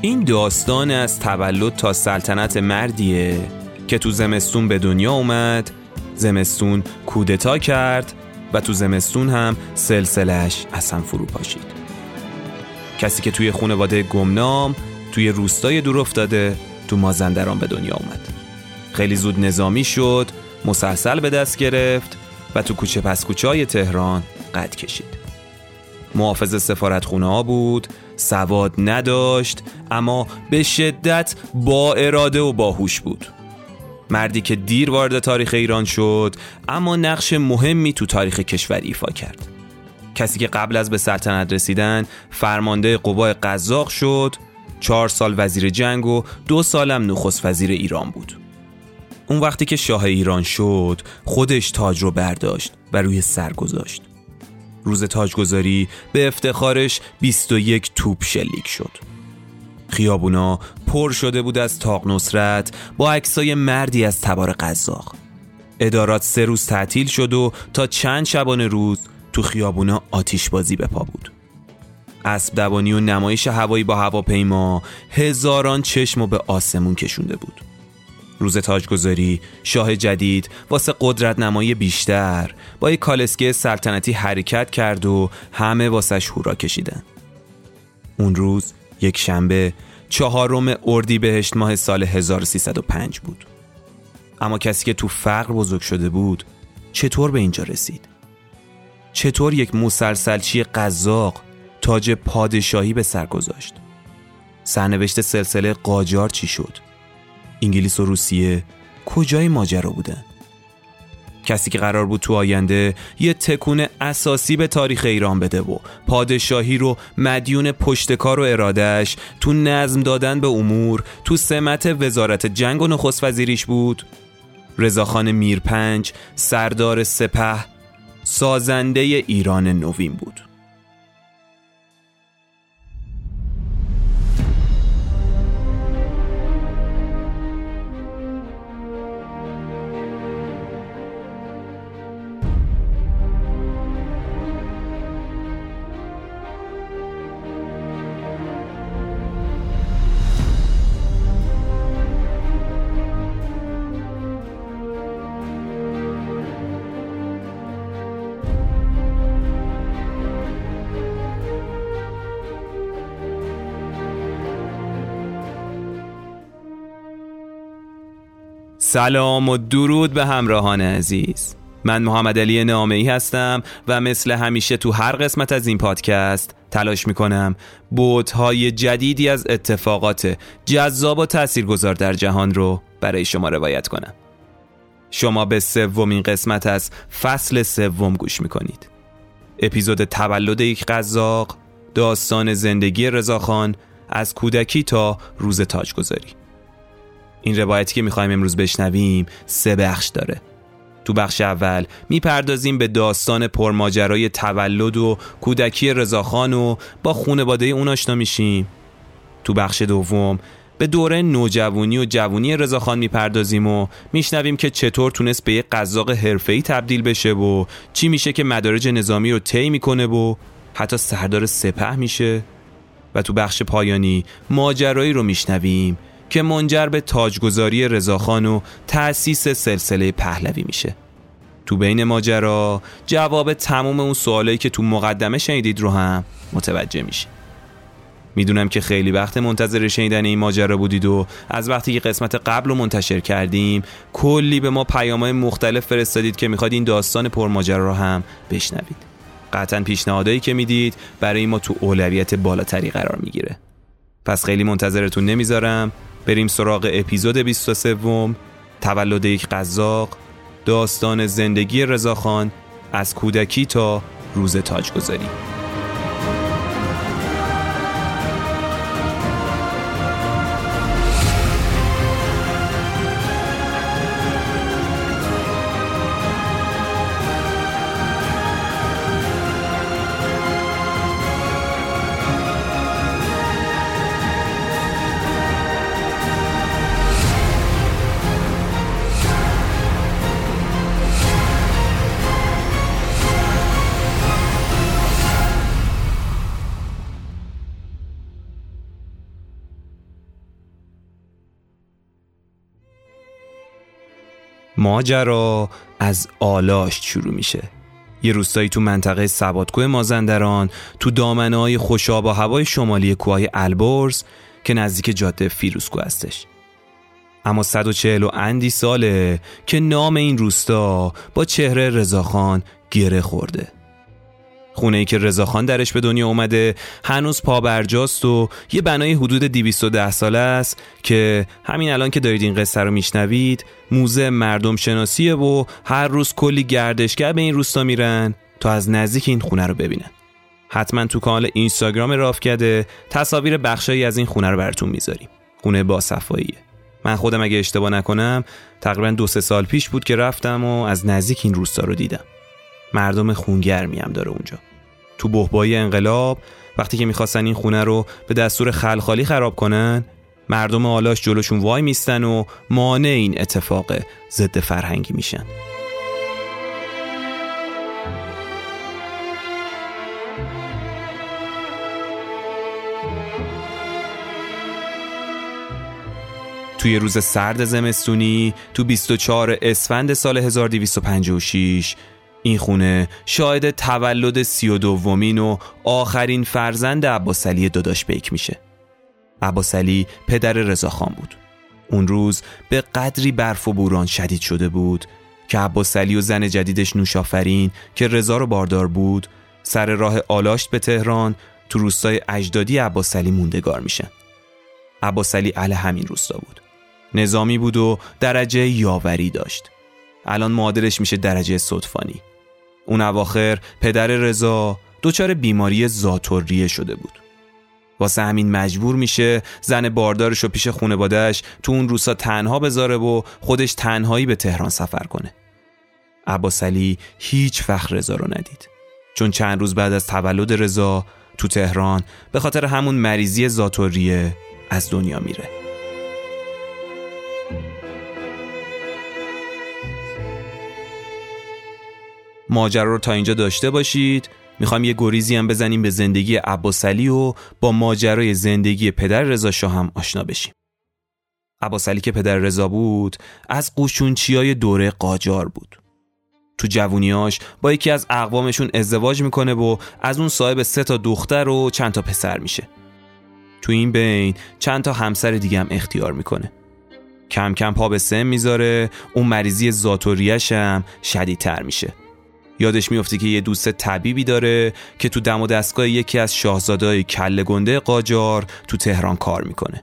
این داستان از تولد تا سلطنت مردیه که تو زمستون به دنیا اومد زمستون کودتا کرد و تو زمستون هم سلسلش اصلا فرو پاشید کسی که توی خانواده گمنام توی روستای دور افتاده تو مازندران به دنیا اومد. خیلی زود نظامی شد مسلسل به دست گرفت و تو کوچه پس کوچه های تهران قد کشید. محافظ سفارت خونه ها بود سواد نداشت اما به شدت با اراده و باهوش بود. مردی که دیر وارد تاریخ ایران شد اما نقش مهمی تو تاریخ کشور ایفا کرد. کسی که قبل از به سلطنت رسیدن فرمانده قوای قزاق شد چهار سال وزیر جنگ و دو سالم نخست وزیر ایران بود. اون وقتی که شاه ایران شد خودش تاج رو برداشت و روی سر گذاشت. روز تاجگذاری به افتخارش 21 توپ شلیک شد. خیابونا پر شده بود از تاق نصرت با عکسای مردی از تبار قزاق. ادارات سه روز تعطیل شد و تا چند شبانه روز تو خیابونا آتیش بازی به پا بود. اسب دوانی و نمایش هوایی با هواپیما هزاران چشم و به آسمون کشونده بود. روز تاجگذاری شاه جدید واسه قدرت نمایی بیشتر با یک کالسکه سلطنتی حرکت کرد و همه واسش هورا کشیدن اون روز یک شنبه چهارم اردی بهشت ماه سال 1305 بود اما کسی که تو فقر بزرگ شده بود چطور به اینجا رسید؟ چطور یک مسلسلچی قزاق تاج پادشاهی به سر گذاشت؟ سرنوشت سلسله قاجار چی شد؟ انگلیس و روسیه کجای ماجرا بودن؟ کسی که قرار بود تو آینده یه تکون اساسی به تاریخ ایران بده و پادشاهی رو مدیون پشتکار و ارادش تو نظم دادن به امور تو سمت وزارت جنگ و نخست وزیریش بود رضاخان میرپنج سردار سپه سازنده ایران نوین بود سلام و درود به همراهان عزیز. من محمد علی نامعی هستم و مثل همیشه تو هر قسمت از این پادکست تلاش می‌کنم بوتهای جدیدی از اتفاقات جذاب و تاثیرگذار در جهان رو برای شما روایت کنم. شما به سومین قسمت از فصل سوم گوش می‌کنید. اپیزود تولد یک قزاق داستان زندگی رضاخان از کودکی تا روز تاجگذاری. این روایتی که می‌خوایم امروز بشنویم سه بخش داره. تو بخش اول می‌پردازیم به داستان پرماجرای تولد و کودکی رضاخان و با خونواده اون آشنا میشیم. تو بخش دوم به دوره نوجوانی و جوونی رضاخان می‌پردازیم و میشنویم که چطور تونست به یک قزاق حرفه‌ای تبدیل بشه و چی میشه که مدارج نظامی رو طی می‌کنه و حتی سردار سپه میشه. و تو بخش پایانی ماجرایی رو میشنویم. که منجر به تاجگذاری رضاخان و تأسیس سلسله پهلوی میشه. تو بین ماجرا جواب تمام اون سوالایی که تو مقدمه شنیدید رو هم متوجه میشه می‌دونم که خیلی وقت منتظر شنیدن این ماجرا بودید و از وقتی که قسمت قبل رو منتشر کردیم کلی به ما پیامهای مختلف فرستادید که می‌خواد این داستان پرماجرا رو هم بشنوید. قطعا پیشنهادایی که می‌دید برای ما تو اولویت بالاتری قرار می‌گیره. پس خیلی منتظرتون نمی‌ذارم. بریم سراغ اپیزود 23 تولد یک قزاق داستان زندگی رضاخان از کودکی تا روز تاجگذاری. ماجرا از آلاشت شروع میشه. یه روستایی تو منطقه سبادکوه مازندران تو دامنه های خوشاب و هوای شمالی کوهای البرز که نزدیک جاده فیروسکو هستش. اما 140 و اندی ساله که نام این روستا با چهره رضاخان گره خورده. خونه ای که رضاخان درش به دنیا اومده هنوز پابرجاست و یه بنای حدود 210 ساله است که همین الان که دارید این قصه رو میشنوید موزه مردم شناسیه و هر روز کلی گردشگر به این روستا میرن تا از نزدیک این خونه رو ببینن. حتما تو کانال اینستاگرام راف کرده تصاویر بخشایی از این خونه رو براتون می‌ذاریم. خونه با صفاییه. من خودم اگه اشتباه نکنم تقریبا دو سه سال پیش بود که رفتم و از نزدیک این روستا رو دیدم. مردم خونگرمی هم داره اونجا. تو بهبایی انقلاب وقتی که می‌خواستن این خونه رو به دستور خلخالی خراب کنن مردم آلاش جلوشون وای میستن و مانع این اتفاق ضد فرهنگی میشن. توی روز سرد زمستونی تو 24 اسفند سال 1256 این خونه شاهد تولد سی و دومین و آخرین فرزند عباسعلی داداش بیک میشه. عباسعلی پدر رضاخان بود. اون روز به قدری برف و بوران شدید شده بود که عباسعلی و زن جدیدش نوشافرین که رضا رو باردار بود سر راه آلاشت به تهران تو روستای اجدادی عباسعلی موندگار میشن عباسعلی اهل همین روستا بود. نظامی بود و درجه یاوری داشت. الان معادلش میشه درجه صدفانی اون اواخر پدر رضا دچار بیماری زاتوریه شده بود. واسه همین مجبور میشه زن باردارش رو پیش خونوادهش تو اون روسا تنها بذاره و خودش تنهایی به تهران سفر کنه. عباس هیچ فخر رضا رو ندید. چون چند روز بعد از تولد رضا تو تهران به خاطر همون مریضی زاتوریه از دنیا میره. ماجرا رو تا اینجا داشته باشید. می‌خوام یه گریزی هم بزنیم به زندگی عباسعلی و با ماجرای زندگی پدر رضا شاه هم آشنا بشیم. عباسعلی که پدر رضا بود از قوشونچیای دوره قاجار بود. تو جوونیاش با یکی از اقوامشون ازدواج می‌کنه و از اون صاحب سه تا دختر و چند تا پسر میشه. تو این بین چند تا همسر دیگه هم اختیار می‌کنه. کم کم پا به سن می‌ذاره اون مریضی زاتوریش هم شدیدتر میشه. یادش میفته که یه دوست طبیبی داره که تو دم و دستگاه یکی از شاهزادهای کله گنده قاجار تو تهران کار می‌کنه.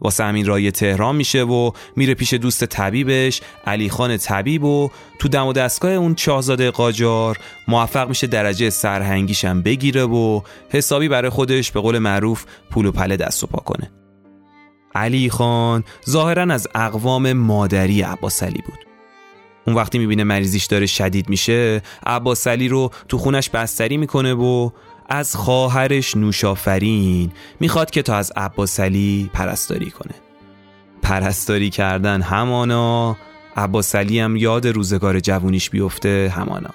واسه همین رای تهران میشه و میره پیش دوست طبیبش علی خان طبیب و تو دم و دستگاه اون شاهزاده قاجار موفق میشه درجه سرهنگیشم بگیره و حسابی برای خودش به قول معروف پول و پله دست و پا کنه. علی خان ظاهرا از اقوام مادری عباس علی بود. اون وقتی می‌بینه مریضیش داره شدید میشه عباس علی رو تو خونش بستری می‌کنه و از خواهرش نوشافرین می‌خواد که تا از عباس علی پرستاری کنه. پرستاری کردن همانا عباس علی هم یاد روزگار جوونیش بیفته همانا.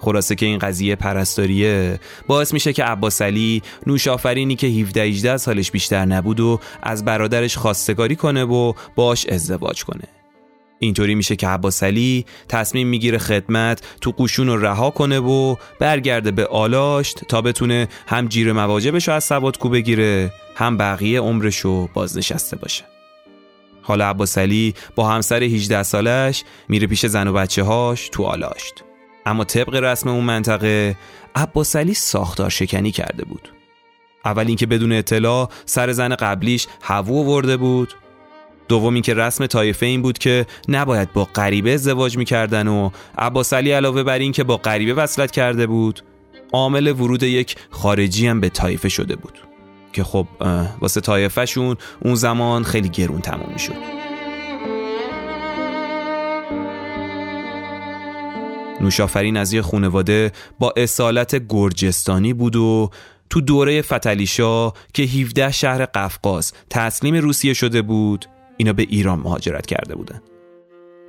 خلاصه که این قضیه پرستاریه. باعث میشه که عباس علی نوشافرینی که 17 18 سالش بیشتر نبود و از برادرش خواستگاری کنه و باش ازدواج کنه. اینطوری میشه که عباس علی تصمیم می‌گیره خدمت تو قوشون رو رها کنه و برگرده به آلاشت تا بتونه هم جیر مواجبش رو از سوادکو بگیره هم بقیه عمرش رو بازنشسته باشه. حالا عباس علی با همسر 18 سالش میره پیش زن و بچه هاش تو آلاشت. اما طبق رسم اون منطقه عباس علی ساختار شکنی کرده بود. اول اینکه بدون اطلاع سر زن قبلیش هوو ورده بود دوم اینکه رسم طایفه این بود که نباید با غریبه ازدواج می‌کردن و عباس علی علاوه بر این که با غریبه وصلت کرده بود عامل ورود یک خارجی هم به طایفه شده بود. که خب واسه طایفهشون اون زمان خیلی گرون تموم شد نوشافرین از یه خونواده با اصالت گرجستانی بود و تو دوره فتلیشا که 17 شهر قفقاز تسلیم روسیه شده بود اینا به ایران مهاجرت کرده بودن.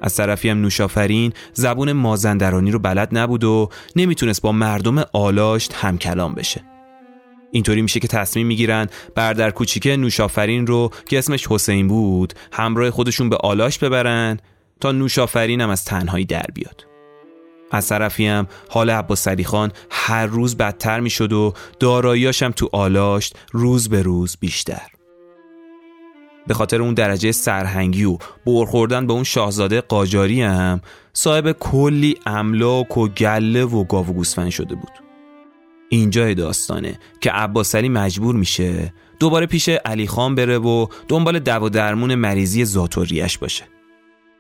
از طرفی هم نوشافرین زبون مازندرانی رو بلد نبود و نمی‌تونست با مردم آلاشت هم کلام بشه. اینطوری میشه که تصمیم می‌گیرن بردر کوچیک نوشافرین رو که اسمش حسین بود همراه خودشون به آلاشت ببرن تا نوشافرین هم از تنهایی در بیاد. از طرفی هم حال عباس خان هر روز بدتر می شد و داراییاشم تو آلاشت روز به روز بیشتر. به خاطر اون درجه سرهنگی و برخوردن به اون شاهزاده قاجاری هم صاحب کلی املاک و گله و گاو و گوسفند شده بود. اینجا داستانه که عباس مجبور میشه دوباره پیش علی خان بره و دنبال دو درمون مریضی زاتوریش باشه.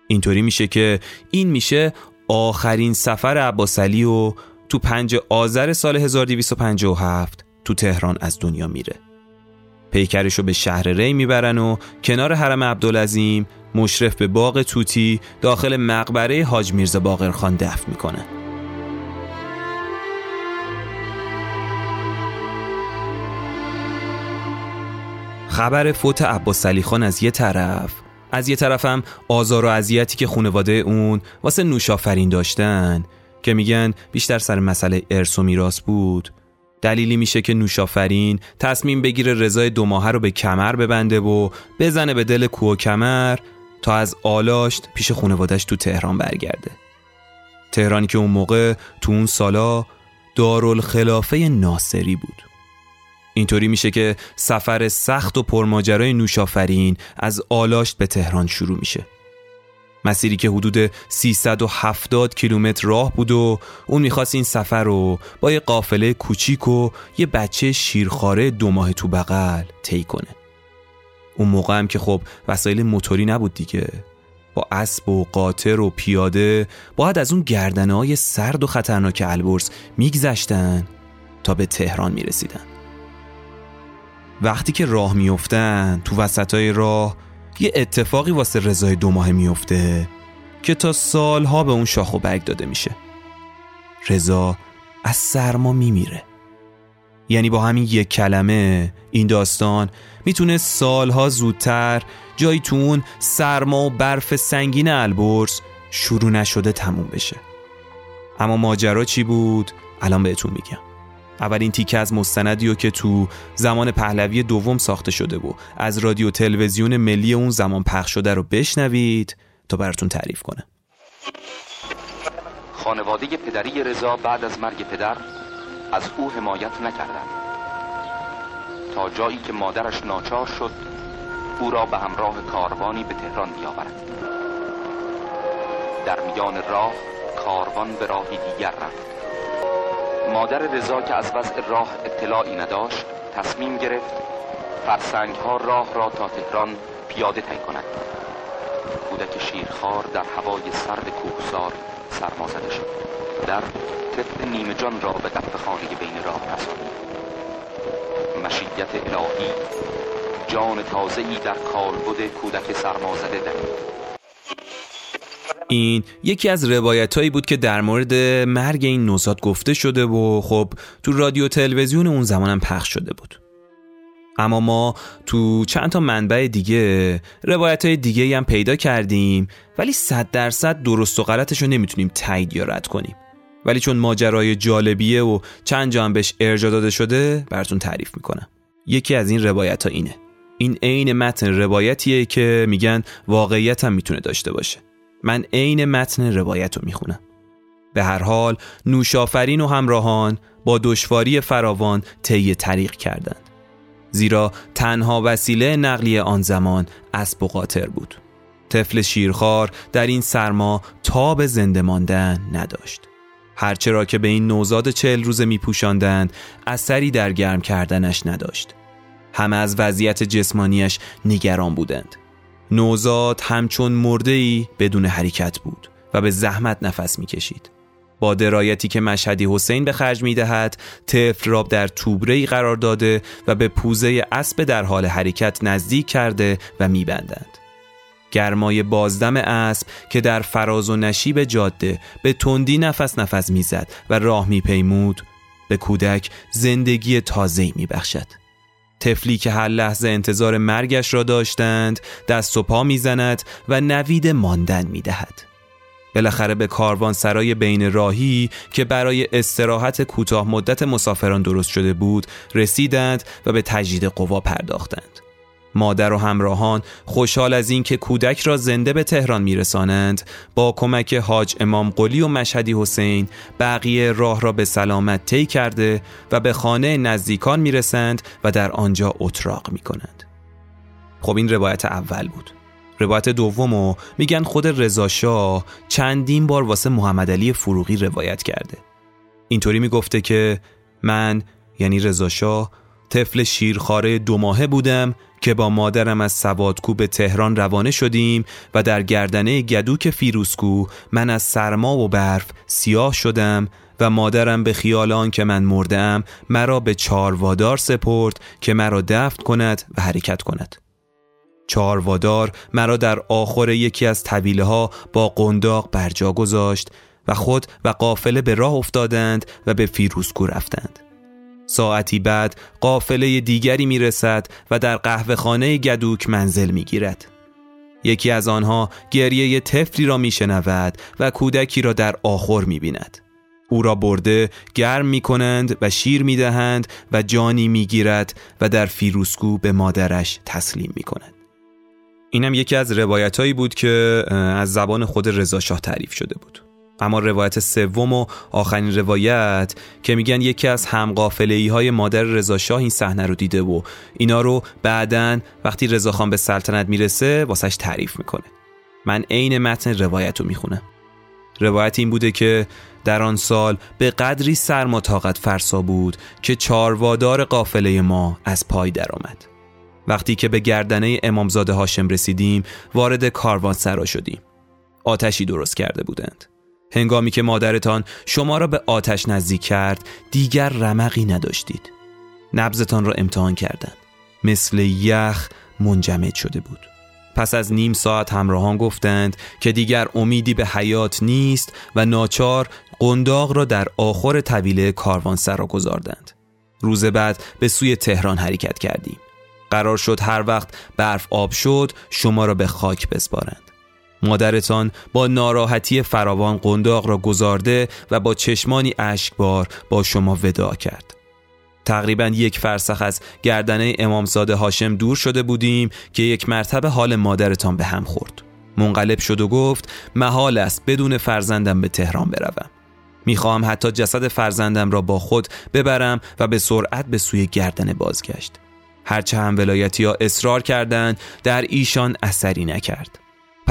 اینطوری میشه که این میشه آخرین سفر عباس و تو پنج آذر سال 1257 تو تهران از دنیا میره. پیکرش رو به شهر ری می‌برن و کنار حرم عبدالعظیم مشرف به باغ توتی داخل مقبره حاج میرزا باقرخان دفن می‌کنن خبر فوت عباس خان از یه طرف. از یه طرفم آزار و اذیتی که خانواده اون واسه نوشافرین داشتن که میگن بیشتر سر مسئله ارث و میراث بود. دلیلی میشه که نوشافرین تصمیم بگیره رضای دو ماهه رو به کمر ببنده و بزنه به دل کوه کمر تا از آلاشت پیش خانوادش تو تهران برگرده. تهرانی که اون موقع تو اون سالا دارالخلافه ناصری بود. اینطوری میشه که سفر سخت و پرماجرای نوشافرین از آلاشت به تهران شروع میشه. مسیری که حدود 370 کیلومتر راه بود و اون می‌خواست این سفر رو با یه قافله کوچیک و یه بچه شیرخواره دو ماه تو بغل طی کنه. اون موقع هم که خب وسایل موتوری نبود دیگه. با اسب و قاطر و پیاده باید از اون گردنه های سرد و خطرناک البرز میگذشتن تا به تهران می‌رسیدن. وقتی که راه میفتن تو وسطای راه یه اتفاقی واسه رضای دو ماه میفته که تا سالها به اون شاخ و برگ داده میشه. رضا از سرما میمیره. یعنی با همین یک کلمه این داستان می‌تونه سالها زودتر جایی تو اون سرما و برف سنگین البرز شروع نشده تموم بشه. اما ماجرا چی بود؟ الان بهتون میگم. اولین تیکه از مستندی که تو زمان پهلوی دوم ساخته شده و از رادیو تلویزیون ملی اون زمان پخش شده رو بشنوید تا براتون تعریف کنه خانواده پدری رضا بعد از مرگ پدر از او حمایت نکردند. تا جایی که مادرش ناچار شد او را به همراه کاروانی به تهران بیاورد. در میان راه کاروان به راهی دیگر رفت. مادر رضا که از وضع راه اطلاعی نداشت تصمیم گرفت فرسنگ ها راه را تا تهران پیاده طی کند. کودک شیرخوار در هوای سرد کوهسار سرما زده شد. در طفل نیمه جان را به دفت خانه بین راه رسانید مشیت الهی جان تازه‌ای در کالبد کودک سرمازده دهید این یکی از روایت هایی بود که در مورد مرگ این نوزاد گفته شده و خب تو رادیو تلویزیون اون زمانم پخش شده بود. اما ما تو چند تا منبع دیگه روایت های دیگه هم پیدا کردیم ولی صد درصد درست و غلطش رو نمی‌تونیم تایید یا رد کنیم. ولی چون ماجرای جالبیه و چند جا هم بهش ارجا داده شده براتون تعریف می‌کنم. یکی از این روایت ها اینه. این عین متن روایتیه که میگن واقعیت هم می‌تونه داشته باشه. من عین متن روایت رو می‌خونم. به هر حال نوشافرین و همراهان با دشواری فراوان طی طریق کردند. زیرا تنها وسیله نقلیه آن زمان اسب و قاطر بود. طفل شیرخوار در این سرما تاب زنده ماندن نداشت. هرچه را که به این نوزاد چهل روزه می پوشاندند اثری در گرم کردنش نداشت. همه از وضعیت جسمانیش نگران بودند. نوزاد همچون مرده بدون حرکت بود و به زحمت نفس می‌کشید. با درایتی که مشهدی حسین به خرج می دهد را در توبره قرار داده و به پوزه اسب در حال حرکت نزدیک کرده و میبندند. گرمای بازدم اسب که در فراز و نشیب جاده به تندی نفس نفس می‌زد و راه میپیمود به کودک زندگی تازه‌ای میبخشد. طفلی که هر لحظه انتظار مرگش را داشتند دست و پا می‌زند و نوید ماندن می‌دهد. بالاخره به کاروان سرای بین راهی که برای استراحت کوتاه مدت مسافران درست شده بود رسیدند و به تجدید قوا پرداختند. مادر و همراهان خوشحال از اینکه کودک را زنده به تهران میرسانند. با کمک حاج امام قلی و مشهدی حسین بقیه راه را به سلامت طی کرده و به خانه نزدیکان می‌رسند و در آنجا اتراق می‌کنند. خب این روایت اول بود. روایت دومو میگن خود رضا چندین بار واسه محمد علی فروغی روایت کرده. اینطوری می‌گفته که من یعنی رضا طفل شیرخواره دو ماهه بودم که با مادرم از سوادکو به تهران روانه شدیم و در گردنه گدوک فیروسکو من از سرما و برف سیاه شدم و مادرم به خیال آن که من مردم مرا به چاروادار سپرد که مرا دفت کند و حرکت کند. چاروادار مرا در آخر یکی از طویله ها با قنداق برجا گذاشت و خود و قافله به راه افتادند و به فیروسکو رفتند. ساعتی بعد قافله دیگری می رسد و در قهوه خانه گدوک منزل می گیرد. یکی از آنها گریه طفلی را می شنود و کودکی را در آخر می بیند. او را برده گرم می کنند و شیر می دهند و جانی می گیرد و در فیروسکو به مادرش تسلیم می کند. اینم یکی از روایت بود که از زبان خود رضا شاه تعریف شده بود. اما روایت سوم و آخرین روایت که میگن یکی از همقافله های مادر رضا شاه این صحنه رو دیده و اینا رو بعدا وقتی رضا خان به سلطنت می‌رسه واسش تعریف می‌کنه. من عین متن روایت رو می‌خونم. روایت این بوده که در آن سال به قدری سرما طاقت فرسا بود که چاروادار قافله ما از پای درآمد. وقتی که به گردنه امامزاده هاشم رسیدیم وارد کاروان سرا شدیم. آتشی درست کرده بودند. هنگامی که مادرتان شما را به آتش نزدیک کرد دیگر رمقی نداشتید. نبزتان را امتحان کردند مثل یخ منجمد شده بود. پس از نیم ساعت همراهان گفتند که دیگر امیدی به حیات نیست و ناچار قنداق را در آخر طویله را گذاردند. روز بعد به سوی تهران حرکت کردیم. قرار شد هر وقت برف آب شد شما را به خاک بسپارند. مادرتان با ناراحتی فراوان قنداق را گذارده و با چشمانی اشکبار با شما ودا کرد. تقریبا یک فرسخ از گردنه امامزاده هاشم دور شده بودیم که یک مرتبه حال مادرتان به هم خورد. منقلب شد و گفت محال است بدون فرزندم به تهران بروم. می‌خواهم حتی جسد فرزندم را با خود ببرم و به سرعت به سوی گردن بازگشت. هرچه هم ولایتی ها اصرار کردند در ایشان اثری نکرد.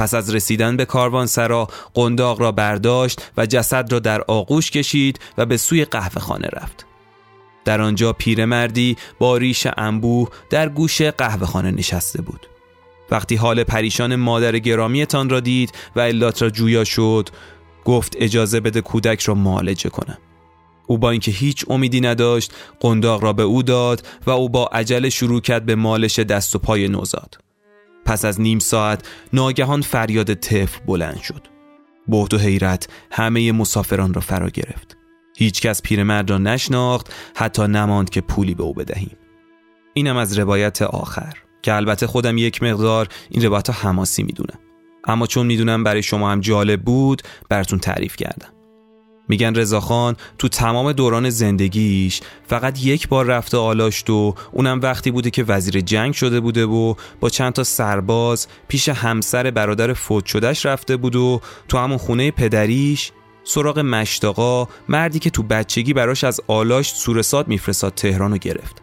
پس از رسیدن به سرا قنداق را برداشت و جسد را در آغوش کشید و به سوی قهوه خانه رفت. در آنجا پیرمردی با ریش انبوه در گوش قهوه خانه نشسته بود. وقتی حال پریشان مادر گرامیتان را دید و علات را جویا شد گفت اجازه بده کودک را معالجه کنم. او با اینکه هیچ امیدی نداشت قنداق را به او داد و او با عجله شروع کرد به مالش دست و پای نوزاد. پس از نیم ساعت ناگهان فریاد طفل بلند شد. بهت و حیرت همه مسافران را فرا گرفت. هیچ کس پیرمرد را نشناخت حتی نماند که پولی به او بدهیم. اینم از روایت آخر که البته خودم یک مقدار این روایت ها حماسی می‌دونم. اما چون می‌دونم برای شما هم جالب بود براتون تعریف کردم. میگن رضاخان تو تمام دوران زندگیش فقط یک بار رفته آلاشت و اونم وقتی بوده که وزیر جنگ شده بوده و با چند تا سرباز پیش همسر برادر فوت شدهش رفته بود و تو همون خونه پدریش سراغ مشتاقا مردی که تو بچگی براش از آلاشت سورساد میفرستاد تهران رو گرفت.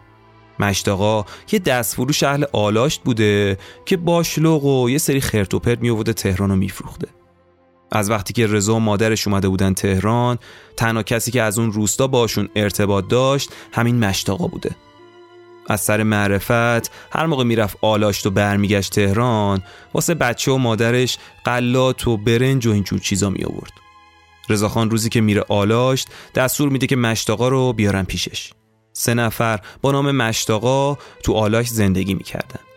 مشتاقا یه دستفروش اهل آلاشت بوده که باشلوق و یه سری خرتوپرت میووده تهران رو میفروخته. از وقتی که رضا و مادرش اومده بودن تهران تنها کسی که از اون روستا باشون ارتباط داشت همین مشتاقا بوده. از سر معرفت هر موقع می‌رفت آلاشت و برمیگشت تهران واسه بچه و مادرش قلات و برنج و اینجور چیزا می آورد رضاخان روزی که میره آلاشت دستور میده که مشتاقا رو بیارن پیشش. سه نفر با نام مشتاقا تو آلاشت زندگی می‌کردن.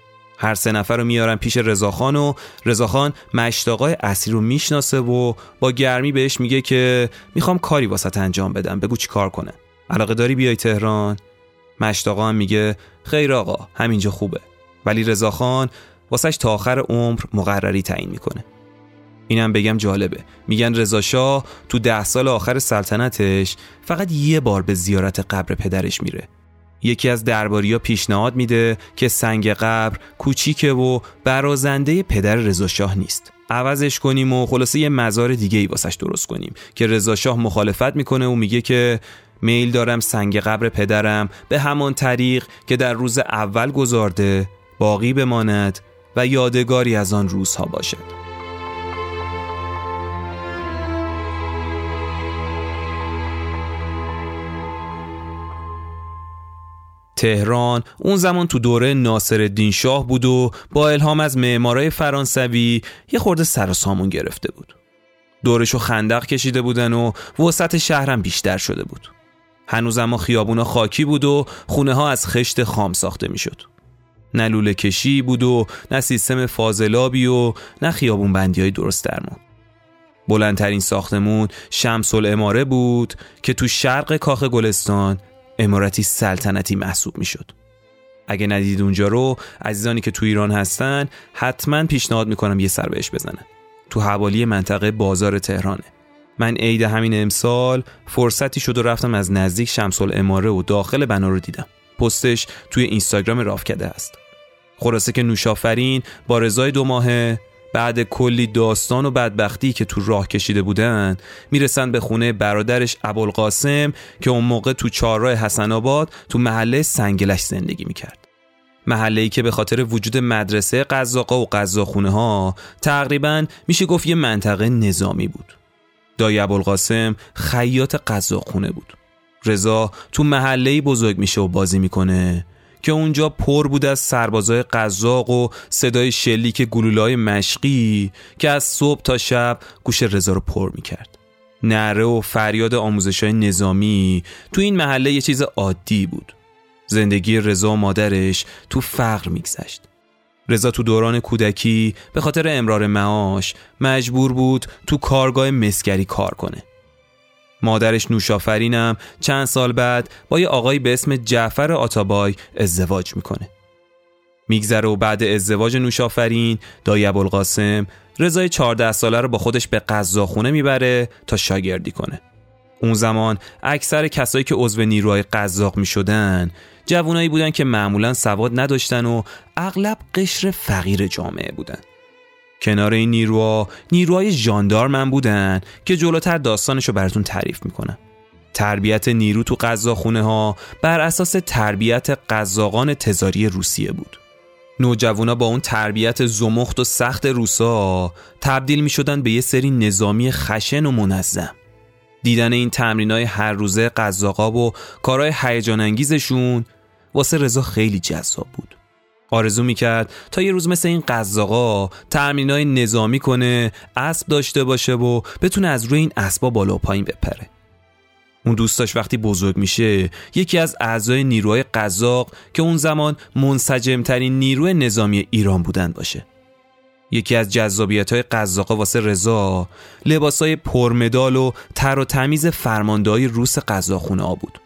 هر سه نفر رو میارن پیش رضاخان و رضاخان مشتاقای اصلی رو می‌شناسه و با گرمی بهش میگه که می‌خوام کاری واسط انجام بدم بگو چی کار کنه. علاقه داری بیای تهران؟ مشتاقا هم میگه خیر آقا همینجا خوبه. ولی رضاخان واسش تا آخر عمر مقرری تعیین می‌کنه. اینم بگم جالبه. میگن رضا تو ده سال آخر سلطنتش فقط یه بار به زیارت قبر پدرش میره. یکی از درباریا پیشنهاد میده که سنگ قبر کوچیکه و برازنده پدر رضا نیست. عوضش کنیم و خلاصه یه مزار دیگه ای واسش درست کنیم که رضا شاه مخالفت می‌کنه و میگه که میل دارم سنگ قبر پدرم به همان طریق که در روز اول گذارده باقی بماند و یادگاری از آن روزها باشد. تهران اون زمان تو دوره ناصر شاه بود و با الهام از معمارای فرانسوی یه خورده سر و سامون گرفته بود. دورشو خندق کشیده بودن و وسط شهرم بیشتر شده بود. هنوز اما خیابونا خاکی بود و خونه ها از خشت خام ساخته می‌شد. نه لوله کشی بود و نه سیستم فاضلابی و نه خیابون بندی های درست درمون بلندترین ساختمون شمس الاماره بود که تو شرق کاخ گلستان امارتی سلطنتی محسوب می‌شد. اگه ندید اونجا رو عزیزانی که تو ایران هستن حتما پیشنهاد می‌کنم یه سر بهش بزنن. تو حوالی منطقه بازار تهرانه. من عید همین امسال فرصتی شد و رفتم از نزدیک شمس اماره و داخل بنا رو دیدم. پستش توی اینستاگرام رافکده است خلاصه که نوشافرین با رضای دو ماهه بعد کلی داستان و بدبختی که تو راه کشیده بودن می‌رسن به خونه برادرش ابوالقاسم که اون موقع تو چهارراه حسن آباد تو محله سنگلش زندگی می‌کرد. محله ای که به خاطر وجود مدرسه قزاقا و قزاخونه ها تقریبا میشه گفت یه منطقه نظامی بود. دایی ابوالقاسم خیاط قزاقونه بود. رضا تو محله بزرگ میشه و بازی می‌کنه. که اونجا پر بود از سربازای قزاق و صدای شلیک گلولای مشقی که از صبح تا شب گوش رضا رو پر می‌کرد. نره و فریاد آموزش های نظامی تو این محله یه چیز عادی بود. زندگی رضا و مادرش تو فقر میگذشت. رضا تو دوران کودکی به خاطر امرار معاش مجبور بود تو کارگاه مسگری کار کنه. مادرش نوشافرینم. چند سال بعد با یه آقایی به اسم جعفر آتابای ازدواج می‌کنه. میگذره و بعد ازدواج نوشافرین دایی ابوالقاسم رضای 14 ساله رو با خودش به قزاخونه می‌بره تا شاگردی کنه. اون زمان اکثر کسایی که عضو نیروهای قزاق می شدن جوانایی بودن که معمولا سواد نداشتن و اغلب قشر فقیر جامعه بودن. کنار این نیروها نیروهای ژاندارمن بودن که جلوتر داستانش رو براتون تعریف می‌کنم. تربیت نیرو تو قزاخونه ها بر اساس تربیت قزاقان تزاری روسیه بود. نوجوانا با اون تربیت زمخت و سخت روسا تبدیل می شدن به یه سری نظامی خشن و منظم. دیدن این تمرین های هر روزه قزاقا و کارهای هیجان انگیزشون واسه رضا خیلی جذاب بود. آرزو می‌کرد تا یه روز مثل این قزاقا های نظامی کنه اسب داشته باشه و بتونه از روی این اسبا بالا و پایین بپره. اون دوستاش وقتی بزرگ میشه یکی از اعضای نیروهای قزاق که اون زمان منسجمترین نیروی نظامی ایران بودن باشه. یکی از جذابیت های قزاقا واسه رضا لباس های پرمدال و تر و تمیز فرماندهای روس قزاخونه ها بود.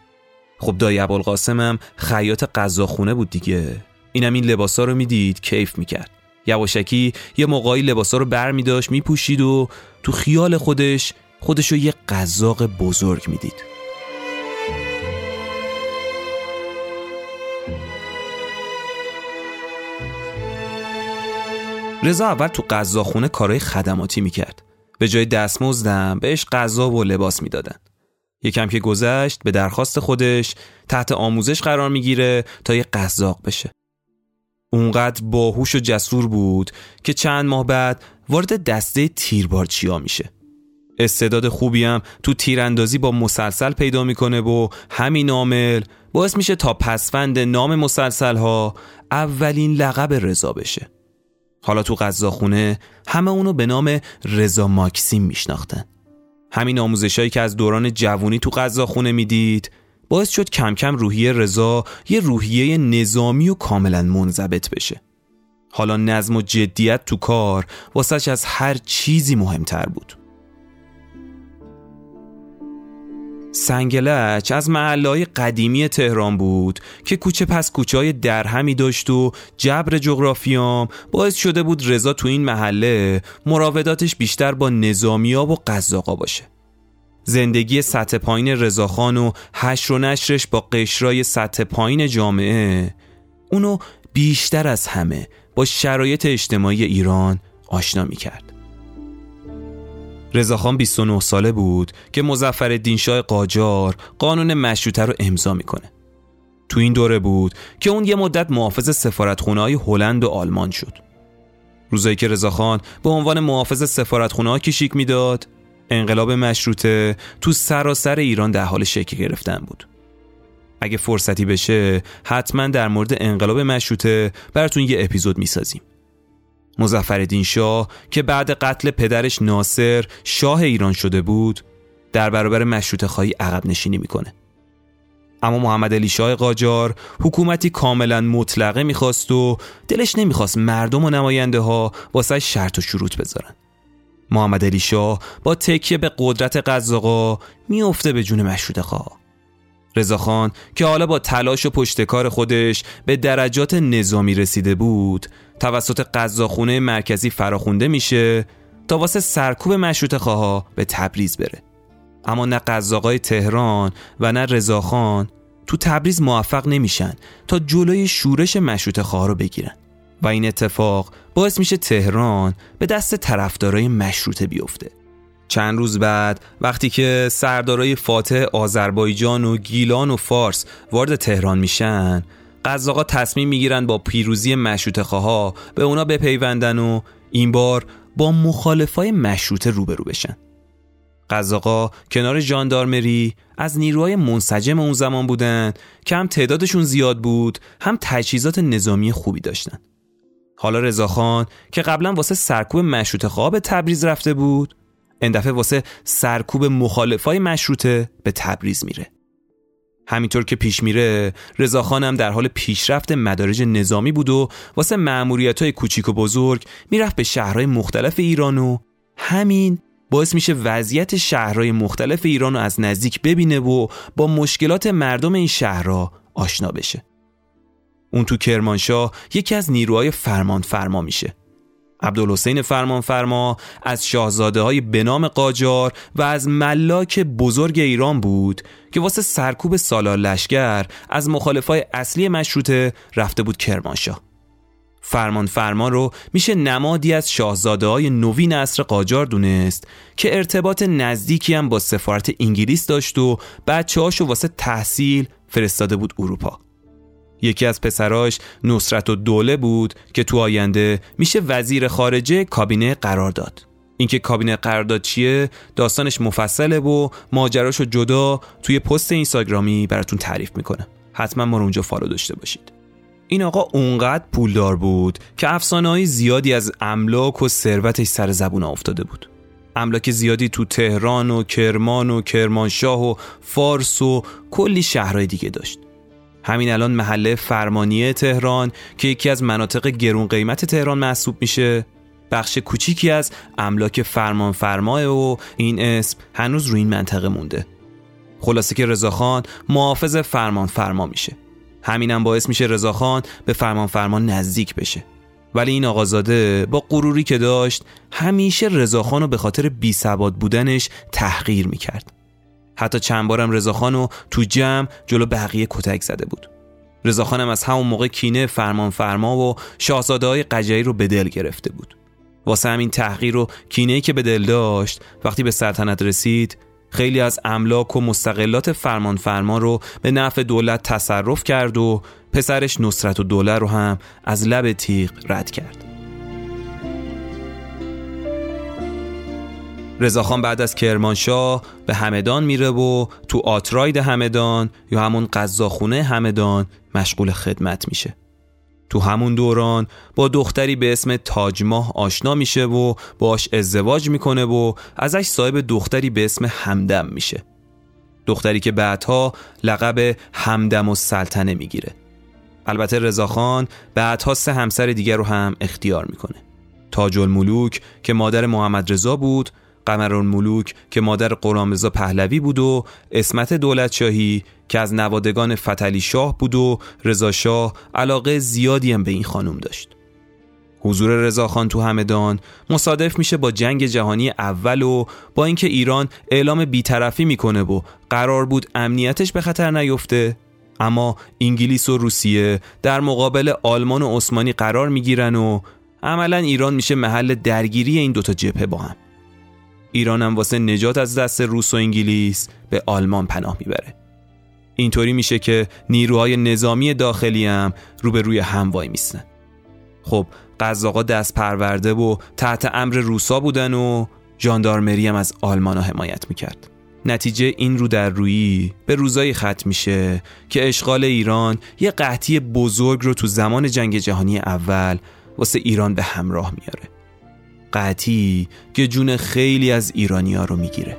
خب دایی ابوالقاسم هم خیاط قزاخونه بود دیگه. اینم این لباسا رو می‌دید. کیف می‌کرد. یواشکی یه موقعی لباسا رو بر میداشت میپوشید و تو خیال خودش خودشو یه قزاق بزرگ می‌دید. رضا اول تو غذاخونه کارهای خدماتی می‌کرد. به جای دستمزدم بهش غذا و لباس می‌دادن. یکم که گذشت به درخواست خودش تحت آموزش قرار می‌گیره تا یه قزاق بشه. اونقدر باهوش و جسور بود که چند ماه بعد وارد دسته تیربارچیا میشه. استعداد خوبی هم تو تیراندازی با مسلسل پیدا می‌کنه و همین عامل باعث میشه تا پسفند نام مسلسل ها اولین لقب رضا بشه. حالا تو غذاخونه همه اونو به نام رضا ماکسیم میشناختن. همین آموزشایی که از دوران جوونی تو غذاخونه می‌دید باعث شد کم کم روحیه رضا یه روحیه نظامی و کاملا منضبط بشه. حالا نظم و جدیت تو کار واسش از هر چیزی مهمتر بود. سنگلچ از محلهای قدیمی تهران بود که کوچه پس کوچه های درهمی داشت و جبر جغرافیام باعث شده بود رضا تو این محله مراوداتش بیشتر با نظامیا و قزاقا باشه. زندگی سطح پایین رضاخان و هش و نشرش با قشرای سطح پایین جامعه اونو بیشتر از همه با شرایط اجتماعی ایران آشنا می کرد. رضاخان 29 ساله بود که مزفر دینشاه قاجار قانون مشروطه رو امضا می‌کنه. تو این دوره بود که اون یه مدت محافظ سفارتخونه های هلند و آلمان شد. روزایی که رضاخان به عنوان محافظ سفارتخونه ها کشیک می‌داد، انقلاب مشروطه تو سراسر ایران در حال شکل گرفتن بود. اگه فرصتی بشه حتما در مورد انقلاب مشروطه براتون یه اپیزود می‌سازیم. مزفر شاه که بعد قتل پدرش ناصر شاه ایران شده بود در برابر مشروط خواهی عقب نشینی می‌کنه اما محمد علی شاه قاجار حکومتی کاملا مطلقه می‌خواست و دلش نمی‌خواست مردم و نماینده ها واسه شرط و شروط بذارن محمد علی شاه با تکیه به قدرت قزاقا میافته به جون مشروط خواه. رضاخان که حالا با تلاش و پشتکار خودش به درجات نظامی رسیده بود توسط قزاخونه مرکزی فراخونده میشه تا واسه سرکوب مشروط خواه به تبریز بره. اما نه قزاقای تهران و نه رضاخان تو تبریز موفق نمیشن تا جلوی شورش مشروط خواه رو بگیرن. و این اتفاق باعث میشه تهران به دست طرفدارای مشروطه بیفته. چند روز بعد وقتی که سردارای فاتح آذربایجان و گیلان و فارس وارد تهران میشن قزاقا تصمیم می‌گیرن با پیروزی مشروط خواه به اونا بپیوندن و این بار با مخالفای مشروطه روبرو بشن. قزاقا کنار جاندارمری از نیروهای منسجم اون زمان بودن که هم تعدادشون زیاد بود هم تجهیزات نظامی خوبی داشتن. حالا رضاخان که قبلا واسه سرکوب مشروط به تبریز رفته بود این دفعه واسه سرکوب مخالفای مشروطه به تبریز میره. همینطور که پیش میره رضاخان هم در حال پیشرفت مدارج نظامی بود و واسه معمولیت های کوچیک و بزرگ می‌رفت به شهرهای مختلف ایران و همین باعث میشه وضعیت شهرهای مختلف ایران رو از نزدیک ببینه و با مشکلات مردم این شهرها آشنا بشه. اون تو کرمانشاه یکی از نیروهای فرمان فرما میشه. عبدالحسین فرمان فرما از شاهزاده های بنام قاجار و از ملاک بزرگ ایران بود که واسه سرکوب سالار لشگر از مخالفای اصلی مشروطه رفته بود کرمانشاه. فرمان فرما رو میشه نمادی از شاهزاده های نوین اصر قاجار دونست که ارتباط نزدیکی هم با سفارت انگلیس داشت و بچه هاشو واسه تحصیل فرستاده بود اروپا. یکی از پسراش نصرت و دوله بود که تو آینده میشه وزیر خارجه کابینه قرار داد. اینکه کابینه قرارداد چیه؟ داستانش مفصله و ماجراشو جدا توی پست اینستاگرامی براتون تعریف می‌کنه. حتما ما رو اونجا فالو داشته باشید. این آقا اونقدر پولدار بود که افسانه زیادی از املاک و ثروتش سر زبون افتاده بود. املاک زیادی تو تهران و کرمان و کرمانشاه و فارس و کلی شهرهای دیگه داشت. همین الان محله فرمانیه تهران که یکی از مناطق گرون قیمت تهران محسوب میشه. بخش کوچیکی از املاک فرمان فرماه و این اسم هنوز روی این منطقه مونده. خلاصه که رضاخان محافظ فرمان فرما میشه. همینم باعث میشه رضاخان به فرمان فرمان نزدیک بشه. ولی این آقازاده با غروری که داشت همیشه رضاخان رو به خاطر بی بودنش تحقیر می‌کرد. حتی چند بارم رضاخان تو جمع جلو بقیه کتک زده بود. رضاخانم از همون موقع کینه فرمان فرما و شاهزاده های قجری رو به دل گرفته بود. واسه همین تحقیر و کینه که به دل داشت وقتی به سلطنت رسید خیلی از املاک و مستقلات فرمان فرما رو به نفع دولت تصرف کرد و پسرش نصرت و دوله رو هم از لب تیغ رد کرد. رضاخان بعد از کرمانشاه به همدان میره و تو آتراید همدان یا همون قزاخونه همدان مشغول خدمت میشه. تو همون دوران با دختری به اسم تاجماه آشنا میشه و باش ازدواج می‌کنه و ازش صاحب دختری به اسم همدم میشه. دختری که بعدها لقب همدم و سلطنه می‌گیره. البته رضاخان بعدها سه همسر دیگر رو هم اختیار می‌کنه. تاج الملوک که مادر محمد رضا بود قمرون ملوک که مادر قرامزا پهلوی بود و اسمت دولت شاهی که از نوادگان فتلی شاه بود و رضا شاه علاقه زیادی هم به این خانم داشت. حضور رضاخان تو همدان مصادف میشه با جنگ جهانی اول و با اینکه ایران اعلام بیطرفی می‌کنه و قرار بود امنیتش به خطر نیفته اما انگلیس و روسیه در مقابل آلمان و عثمانی قرار می‌گیرن و عملا ایران میشه محل درگیری این دوتا جبهه با هم. ایران هم واسه نجات از دست روس و انگلیس به آلمان پناه می‌بره. اینطوری میشه که نیروهای نظامی داخلی هم روی هم وای میستن خب قزاقا دست پرورده و تحت امر روسا بودن و ژاندارمری هم از آلمانا حمایت می‌کرد. نتیجه این رو در رویی به روزایی ختم میشه که اشغال ایران یه قحطی بزرگ رو تو زمان جنگ جهانی اول واسه ایران به همراه میاره. قحطی که جون خیلی از ایرانیا رو می‌گیره.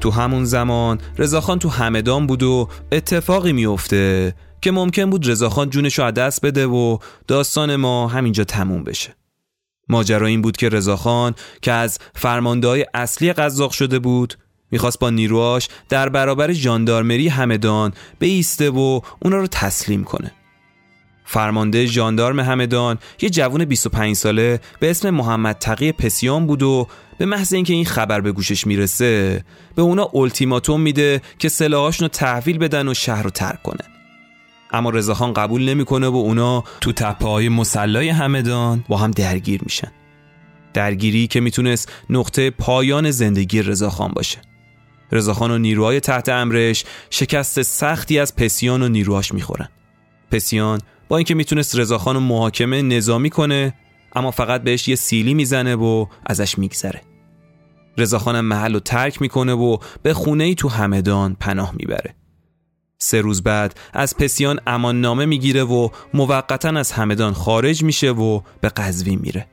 تو همون زمان رضاخان تو همدان بود و اتفاقی میفته که ممکن بود رضاخان جونش رو از دست بده و داستان ما همینجا تموم بشه. ماجرا این بود که رضاخان که از فرمانده اصلی قزاق شده بود می‌خواست با نیروهاش در برابر ژاندارمری همدان بیسته و اونا رو تسلیم کنه. فرمانده ژاندارم همدان یه جوون 25 ساله به اسم محمد تقی پسیان بود و به محض اینکه این خبر به گوشش می‌رسه به اونا التیماتوم میده که سلاحاشون رو تحویل بدن و شهر رو ترک کنه. اما رضاخان قبول نمی‌کنه و اونا تو تپه های مسلای همدان با هم درگیر میشن. درگیری که می‌تونست نقطه پایان زندگی رضاخان باشه. رضاخان و نیروهای تحت امرش شکست سختی از پسیان و نیروهاش می‌خورن. پسیان با اینکه می‌تونست رضاخان رو محاکمه نظامی کنه اما فقط بهش یه سیلی می‌زنه و ازش میگذره. رضاخانم محل رو ترک می‌کنه و به خونه ای تو همدان پناه می‌بره. سه روز بعد از پسیان امان نامه می‌گیره و موقتا از همدان خارج میشه و به قزوین میره.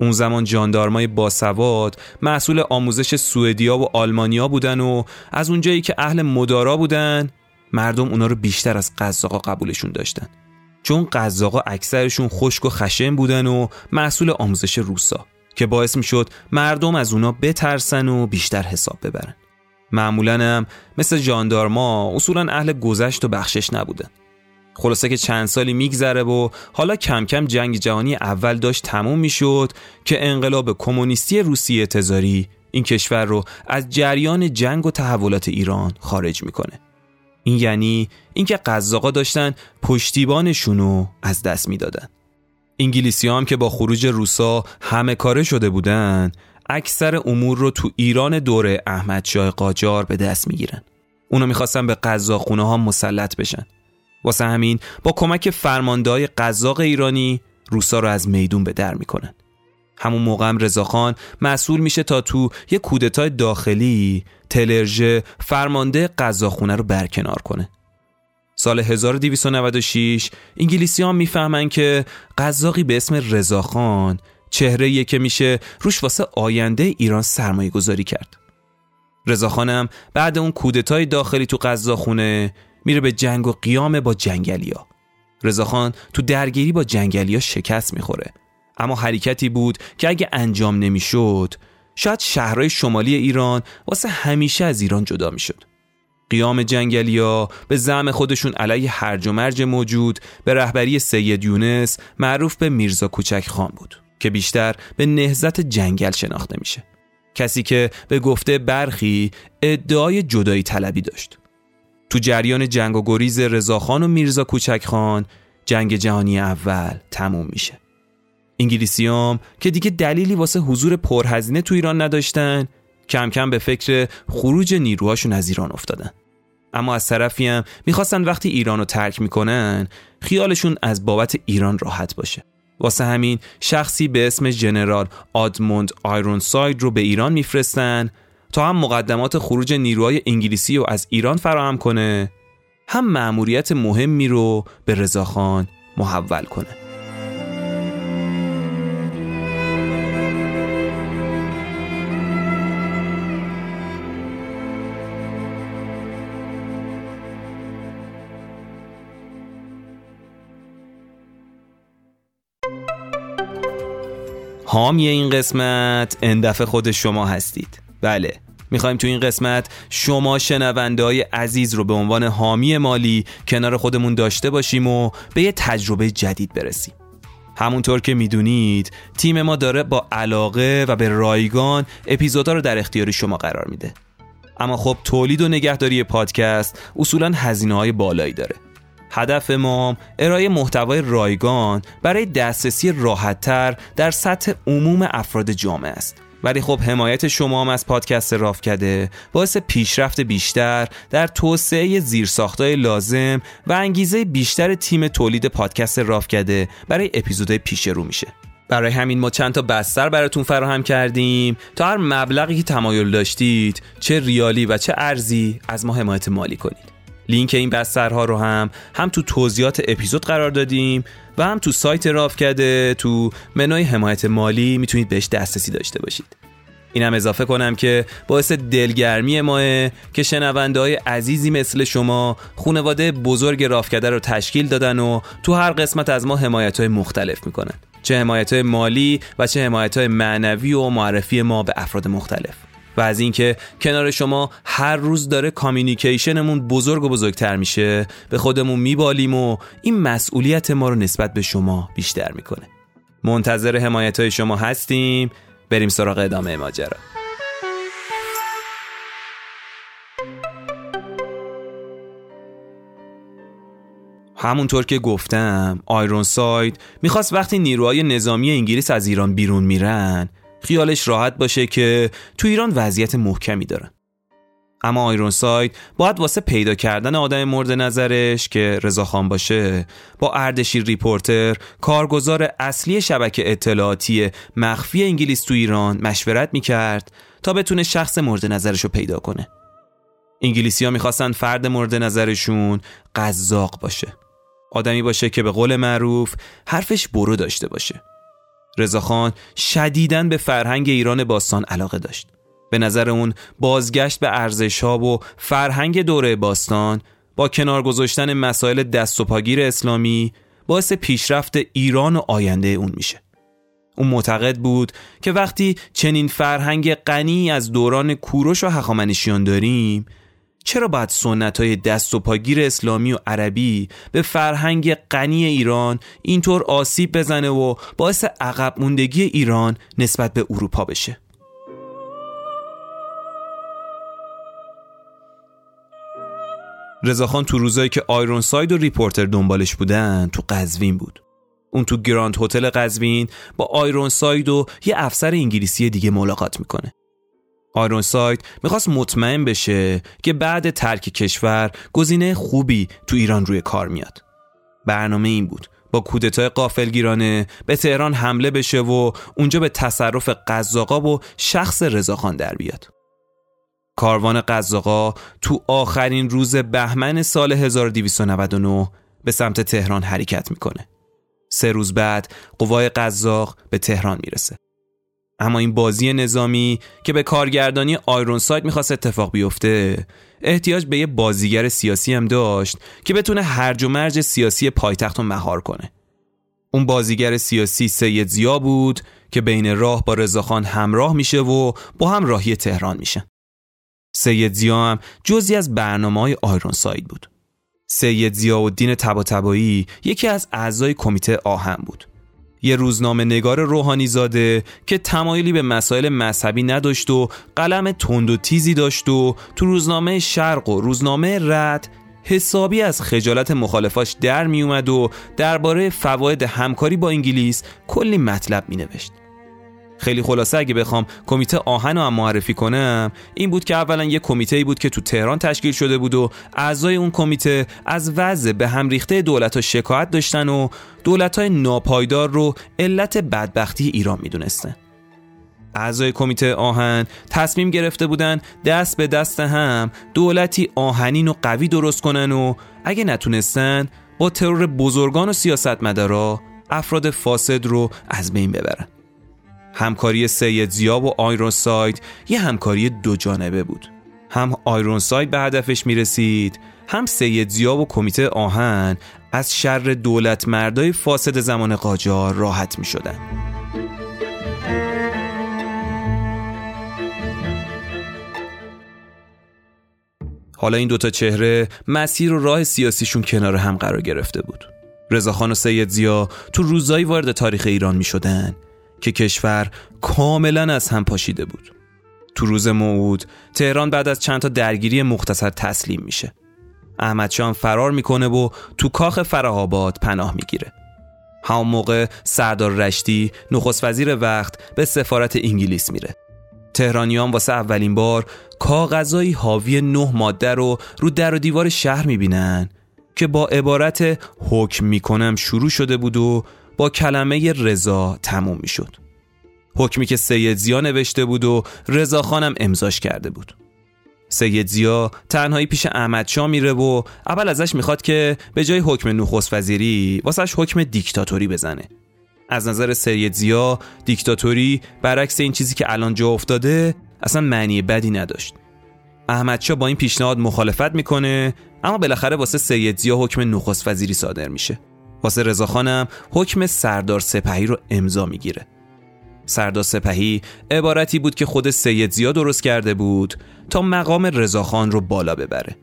اون زمان جاندارمای باسواد محصول آموزش سوئدیا و آلمانیا بودن و از اونجایی که اهل مدارا بودن مردم اونا رو بیشتر از قزاقا قبولشون داشتن. چون قزاقا اکثرشون خشک و خشن بودن و محصول آموزش روسا که باعث می‌شد مردم از اونا بترسن و بیشتر حساب ببرن. معمولا هم مثل جاندارما اصولا اهل گذشت و بخشش نبودن. خلاصه که چند سالی میگذره و حالا کم کم جنگ جهانی اول داشت تموم می‌شد که انقلاب کمونیستی روسیه تزاری این کشور رو از جریان جنگ و تحولات ایران خارج می‌کنه. این یعنی اینکه قزاقا داشتن پشتیبانشونو از دست می‌دادن. انگلیسی هم که با خروج روسا همه کاره شده بودن اکثر امور رو تو ایران دوره احمد شاه قاجار به دست می‌گیرن. اونا می‌خواستن به قزاقونه ها مسلط بشن. واسه همین با کمک فرماندهای قزاق ایرانی روسا رو از میدون به در می‌کنن. همون موقع هم رضاخان مسئول میشه تا تو یه کودتای داخلی تلرژه فرمانده قزاخونه رو برکنار کنه. سال 1296 انگلیسی ها می‌فهمن که قزاقی به اسم رضاخان چهره که میشه روش واسه آینده ایران سرمایه گذاری کرد رضاخانم بعد اون کودتای داخلی تو قزاخونه میره به جنگ و قیام با جنگلیا. رضاخان تو درگیری با جنگلیا شکست می‌خوره. اما حرکتی بود که اگه انجام نمی‌شد شاید شهرهای شمالی ایران واسه همیشه از ایران جدا می‌شد. قیام جنگلیا به زعم خودشون علیه هرج و مرج موجود به رهبری سید یونس معروف به میرزا کوچک خان بود که بیشتر به نهزت جنگل شناخته میشه. کسی که به گفته برخی ادعای جدایی طلبی داشت. تو جریان جنگ و گریز رضاخان و میرزا کوچک خان جنگ جهانی اول تموم میشه. انگلیسیام که دیگه دلیلی واسه حضور پرهزینه تو ایران نداشتن کم کم به فکر خروج نیروهاشون از ایران افتادن. اما از طرفی هم می‌خواستن وقتی ایران رو ترک می‌کنن خیالشون از بابت ایران راحت باشه. واسه همین شخصی به اسم جنرال آدموند ساید رو به ایران میفرستن تا هم مقدمات خروج نیروهای انگلیسی رو از ایران فراهم کنه هم مأموریت مهمی رو به رضاخان محول کنه. حامی این قسمت اندفع خود شما هستید. بله. می‌خوایم تو این قسمت شما شنونده های عزیز رو به عنوان حامی مالی کنار خودمون داشته باشیم و به یه تجربه جدید برسیم. همونطور که می‌دونید تیم ما داره با علاقه و به رایگان اپیزودا رو در اختیار شما قرار میده. اما خب تولید و نگهداری پادکست اصولا هزینه های بالایی داره. هدف ما ارائه محتوای رایگان برای دسترسی راحتتر در سطح عموم افراد جامعه است. ولی خب حمایت شما هم از پادکست راف کرده باعث پیشرفت بیشتر در توسعه زیرساختهای لازم و انگیزه بیشتر تیم تولید پادکست راف کرده برای اپیزودهای پیش رو میشه. برای همین ما چند تا بستر براتون فراهم کردیم. تا هر مبلغی که تمایل داشتید چه ریالی و چه ارزی از ما حمایت مالی کنید. لینک این بسترها رو هم هم تو توضیحات اپیزود قرار دادیم و هم تو سایت راف کرده تو منوی حمایت مالی می‌تونید بهش دسترسی داشته باشید. اینم اضافه کنم که باعث دلگرمی ماه که شنونده های عزیزی مثل شما خونواده بزرگ رافکده رو تشکیل دادن و تو هر قسمت از ما حمایت های مختلف می‌کنن. چه حمایت های مالی و چه حمایت های معنوی و معرفی ما به افراد مختلف. و از اینکه کنار شما هر روز داره کامیونیکیشنمون بزرگ و بزرگتر میشه به خودمون میبالیم و این مسئولیت ما رو نسبت به شما بیشتر می‌کنه. منتظر حمایت های شما هستیم. بریم سراغ ادامه ماجرا. همونطور که گفتم آیرون ساید می‌خواست وقتی نیروهای نظامی انگلیس از ایران بیرون میرن خیالش راحت باشه که تو ایران وضعیت محکمی دارن اما آیرون ساید باید واسه پیدا کردن آدم مورد نظرش که رضاخان باشه با اردشیر ریپورتر کارگزار اصلی شبکه اطلاعاتی مخفی انگلیس تو ایران مشورت می‌کرد تا بتونه شخص مورد نظرش رو پیدا کنه. انگلیسی ها می‌خواستن فرد مورد نظرشون قزاق باشه. آدمی باشه که به قول معروف حرفش برو داشته باشه. رضاخان شدیداً به فرهنگ ایران باستان علاقه داشت. به نظر اون بازگشت به ارزش ها و فرهنگ دوره باستان با کنار گذاشتن مسائل دست و پاگیر اسلامی باعث پیشرفت ایران و آینده اون میشه. اون معتقد بود که وقتی چنین فرهنگ غنی از دوران کوروش و هخامنشیان داریم چرا باید سنت های دست و پاگیر اسلامی و عربی به فرهنگ غنی ایران اینطور آسیب بزنه و باعث عقب موندگی ایران نسبت به اروپا بشه؟ رضاخان تو روزایی که آیرون ساید و ریپورتر دنبالش بودن تو قزوین بود. اون تو گراند هتل قزوین با آیرون ساید و یه افسر انگلیسی دیگه ملاقات می‌کنه. آیرون ساید می‌خواست مطمئن بشه که بعد ترک کشور گزینه خوبی تو ایران روی کار میاد برنامه این بود با کودتای قافلگیرانه به تهران حمله بشه و اونجا به تصرف قزاقا و شخص رضاخان در بیاد کاروان قزاقا تو آخرین روز بهمن سال 1299 به سمت تهران حرکت می‌کنه. سه روز بعد قوای قزاق به تهران می‌رسه. اما این بازی نظامی که به کارگردانی آیرون سایت می‌خواست اتفاق بیفته احتیاج به یه بازیگر سیاسی هم داشت که بتونه هرج و مرج سیاسی پایتخت رو مهار کنه. اون بازیگر سیاسی سید زیا بود که بین راه با رضاخان همراه میشه و با هم راهی تهران میشن. سید زیا هم جزی از برنامه های آیرون ساید بود. سید زیا و دین تبا یکی از اعضای کمیته آهن بود. یه روزنامه نگار روحانی زاده که تمایلی به مسائل مذهبی نداشت و قلم تند و تیزی داشت و تو روزنامه شرق و روزنامه رد حسابی از خجالت مخالفاش در می اومد و درباره فواید همکاری با انگلیس کلی مطلب می نوشت. خیلی خلاصه اگه بخوام کمیته آهن رو هم معرفی کنم این بود که اولا یه کمیته بود که تو تهران تشکیل شده بود و اعضای اون کمیته از وضع به هم ریخته دولت ها شکایت داشتن و دولت های ناپایدار رو علت بدبختی ایران می‌دونستن. اعضای کمیته آهن تصمیم گرفته بودن دست به دست هم دولتی آهنین و قوی درست کنن و اگه نتونستن با ترور بزرگان و سیاستمدارا افراد فاسد رو از بین ببرن. همکاری سید زیاب و آیرون ساید یه همکاری دو جانبه بود. هم آیرون ساید به هدفش می‌رسید هم سید زیاب و کمیته آهن از شر دولت مردای فاسد زمان قاجار راحت می شدن. حالا این دوتا چهره مسیر و راه سیاسیشون کنار هم قرار گرفته بود. رضاخان و سید زیا تو روزایی وارد تاریخ ایران می شدن که کشور کاملا از هم پاشیده بود. تو روز موعود تهران بعد از چند تا درگیری مختصر تسلیم میشه. احمد شام فرار می‌کنه و تو کاخ فرهاباد پناه می‌گیره. همون موقع سردار رشتی نخست وزیر وقت به سفارت انگلیس میره. تهرانیان واسه اولین بار کاغذایی حاوی نه ماده رو رو در و دیوار شهر می‌بینن که با عبارت حکم می‌کنم شروع شده بود و با کلمه رضا تموم می‌شد. حکمی که سید زیا نوشته بود و رضا خانم امضاش کرده بود. سید زیا تنهایی پیش احمد شاه میره و اول ازش می‌خواد که به جای حکم نخست وزیری واسش حکم دیکتاتوری بزنه. از نظر سید زیا دیکتاتوری برعکس این چیزی که الان جا افتاده اصلا معنی بدی نداشت. احمدشاه با این پیشنهاد مخالفت می‌کنه اما بالاخره واسه سید زیا حکم نخست وزیری صادر میشه. واسه رضاخانم حکم سردار سپهی رو امضا می‌گیره. سردار سپهی عبارتی بود که خود سید زیا درست کرده بود تا مقام رضاخان رو بالا ببره.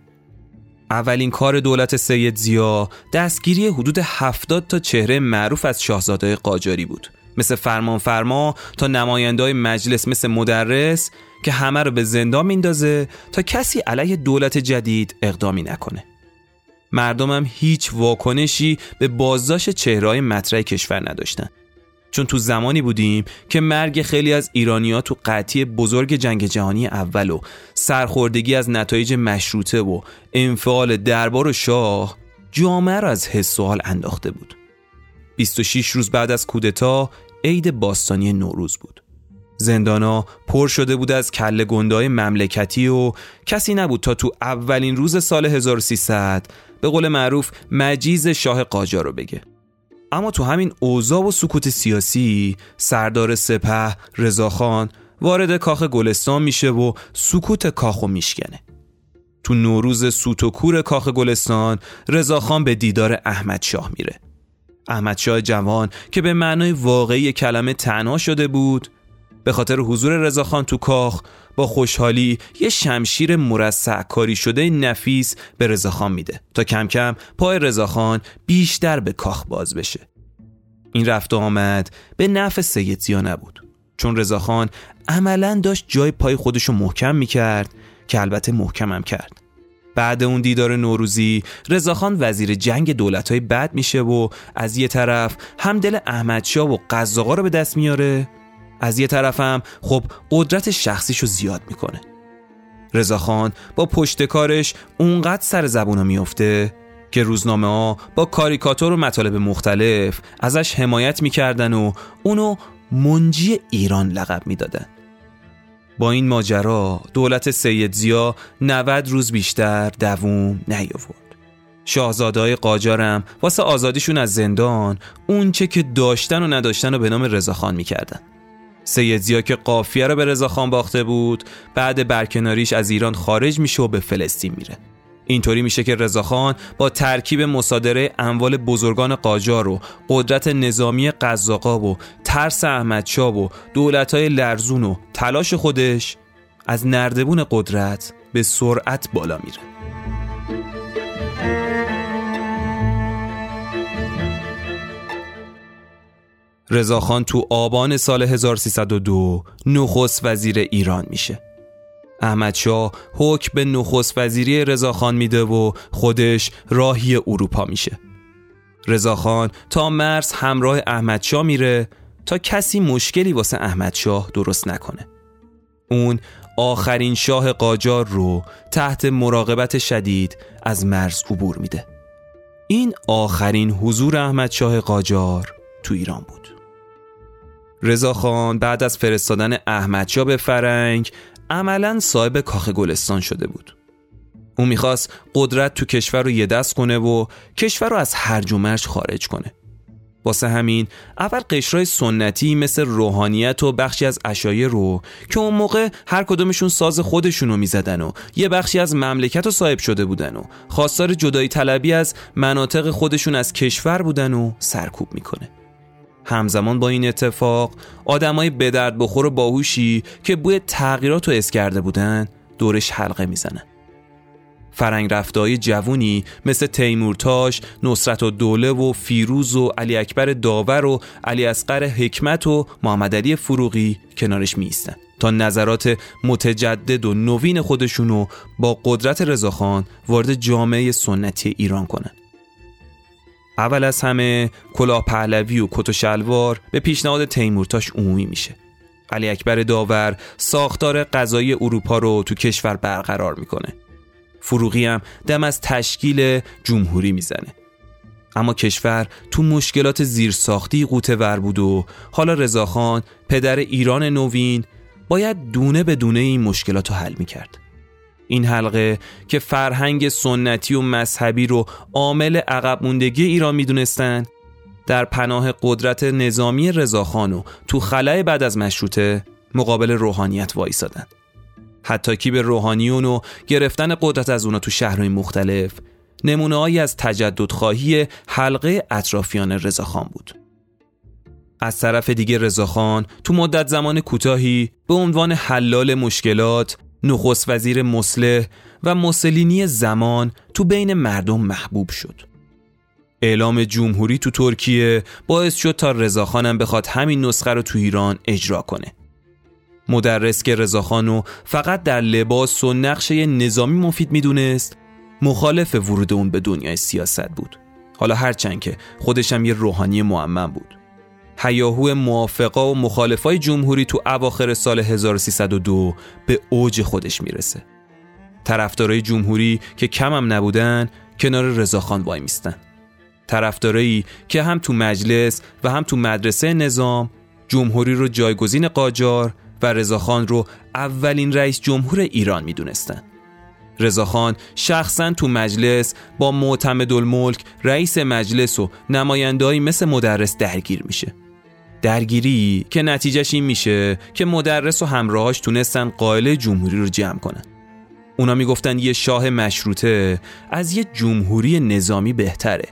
اولین کار دولت سید زیا دستگیری حدود 70 تا چهره معروف از شاهزاده قاجاری بود. مثل فرمان فرما تا نماینده مجلس مثل مدرس که همه رو به زندان میندازه تا کسی علیه دولت جدید اقدامی نکنه. مردمم هیچ واکنشی به بازداشت چهرهای مطرح کشور نداشتن. چون تو زمانی بودیم که مرگ خیلی از ایرانیا تو قطعی بزرگ جنگ جهانی اول و سرخوردگی از نتایج مشروطه و انفعال دربار و شاه جامعه را از حس و حال انداخته بود. 26 روز بعد از کودتا عید باستانی نوروز بود. زندانا پر شده بود از کله گندای مملکتی و کسی نبود تا تو اولین روز سال 1300 به قول معروف مجیز شاه قاجار رو بگه. اما تو همین اوضاع و سکوت سیاسی سردار سپه رضاخان وارد کاخ گلستان میشه و سکوت کاخو میشکنه. تو نوروز سوت و کور کاخ گلستان رضاخان به دیدار احمد شاه میره. احمد شاه جوان که به معنای واقعی کلمه تنها شده بود به خاطر حضور رضاخان تو کاخ با خوشحالی یه شمشیر مرصع کاری شده نفیس به رضاخان میده تا کم کم پای رضاخان بیشتر به کاخ باز بشه. این رفت و آمد به نفع سید زیا نبود. چون رضاخان عملا داشت جای پای خودشو محکم می‌کرد که البته محکمم کرد. بعد اون دیدار نوروزی رضاخان وزیر جنگ دولتهای بد میشه و از یه طرف هم دل احمدشاه و قزاقا رو به دست میاره از یه طرفم خب قدرت شخصیشو زیاد می‌کنه. رضاخان با پشت کارش اونقدر سر زبونو میفته که روزنامه ها با کاریکاتور و مطالب مختلف ازش حمایت می‌کردن و اونو منجی ایران لقب می‌دادن. با این ماجرا دولت سید زیا 90 روز بیشتر دووم نیاورد. شاهزادهای قاجارم واسه آزادیشون از زندان اونچه که داشتن و نداشتن رو به نام رضاخان می‌کردن. سید زیا که قافیه رو به رضاخان باخته بود بعد برکناریش از ایران خارج میشه و به فلسطین میره. اینطوری میشه که رضاخان با ترکیب مصادره اموال بزرگان قاجار و قدرت نظامی قزاقا و ترس احمدشاه و دولتهای لرزون و تلاش خودش از نردبون قدرت به سرعت بالا میره. رضاخان تو آبان سال 1302 نخست وزیر ایران میشه. احمدشاه حکم به نخست وزیری رضاخان میده و خودش راهی اروپا میشه. رضاخان تا مرز همراه احمدشاه میره تا کسی مشکلی واسه احمدشاه درست نکنه. اون آخرین شاه قاجار رو تحت مراقبت شدید از مرز عبور میده. این آخرین حضور احمد شاه قاجار تو ایران بود. رضاخان بعد از فرستادن احمدشاه به فرنگ عملا صاحب کاخ گلستان شده بود. او می‌خواست قدرت تو کشور رو یه دست کنه و کشور رو از هرج و مرج خارج کنه. واسه همین اول قشرای سنتی مثل روحانیت و بخشی از اشایه رو که اون موقع هر کدومشون ساز خودشون رو می‌زدن و یه بخشی از مملکت رو صاحب شده بودن و خواستار جدایی طلبی از مناطق خودشون از کشور بودن و سرکوب می‌کنه. همزمان با این اتفاق آدمای به بخور و باهوشی که بوی تغییرات رو اس کرده بودن دورش حلقه می‌زنن فرنگ رفتای جوونی مثل تیمورتاش، نصرت و دوله و فیروز و علی اکبر داور و علی اسقر حکمت و محمد علی فروغی کنارش میستن تا نظرات متجدد و نوین خودشونو با قدرت رضاخان وارد جامعه سنتی ایران کنن. اول از همه کلاه پهلوی و کت و شلوار به پیشنهاد تیمورتاش عمومی میشه. علی اکبر داور ساختار غذایی اروپا رو تو کشور برقرار می‌کنه. فروغی هم دم از تشکیل جمهوری می‌زنه. اما کشور تو مشکلات زیرساختی قوطه ور بود و حالا رضاخان پدر ایران نوین باید دونه به دونه این مشکلات رو حل می‌کرد. این حلقه که فرهنگ سنتی و مذهبی رو عامل عقب موندگی ایران می‌دونستن در پناه قدرت نظامی رضاخان و تو خلای بعد از مشروطه مقابل روحانیت وایسادن. حتی کی به روحانیون و گرفتن قدرت از اونا تو شهرهای مختلف نمونه از تجدد خواهی حلقه اطرافیان رضاخان بود. از طرف دیگه رضاخان تو مدت زمان کوتاهی به عنوان حلال مشکلات نخست وزیر مسلح و مسلینی زمان تو بین مردم محبوب شد. اعلام جمهوری تو ترکیه باعث شد تا رضاخانم بخواد همین نسخه رو تو ایران اجرا کنه. مدرس که رضاخانو فقط در لباس و نقشه نظامی مفید می‌دونست مخالف ورود اون به دنیای سیاست بود. حالا هرچند که خودشم یه روحانی معمم بود. هیاهو موافقا و مخالفای جمهوری تو اواخر سال 1302 به اوج خودش می‌رسه. طرفدارای جمهوری که کمم نبودن کنار رضاخان وای میستن. طرفدارایی که هم تو مجلس و هم تو مدرسه نظام جمهوری رو جایگزین قاجار و رضاخان رو اولین رئیس جمهور ایران می‌دونستن. رضاخان شخصا تو مجلس با معتمد الملک رئیس مجلس و نمایندهایی مثل مدرس درگیر میشه. درگیری که نتیجهش این میشه که مدرس و همراهاش تونستن قائل جمهوری رو جمع کنن. اونا می‌گفتن یه شاه مشروطه از یه جمهوری نظامی بهتره.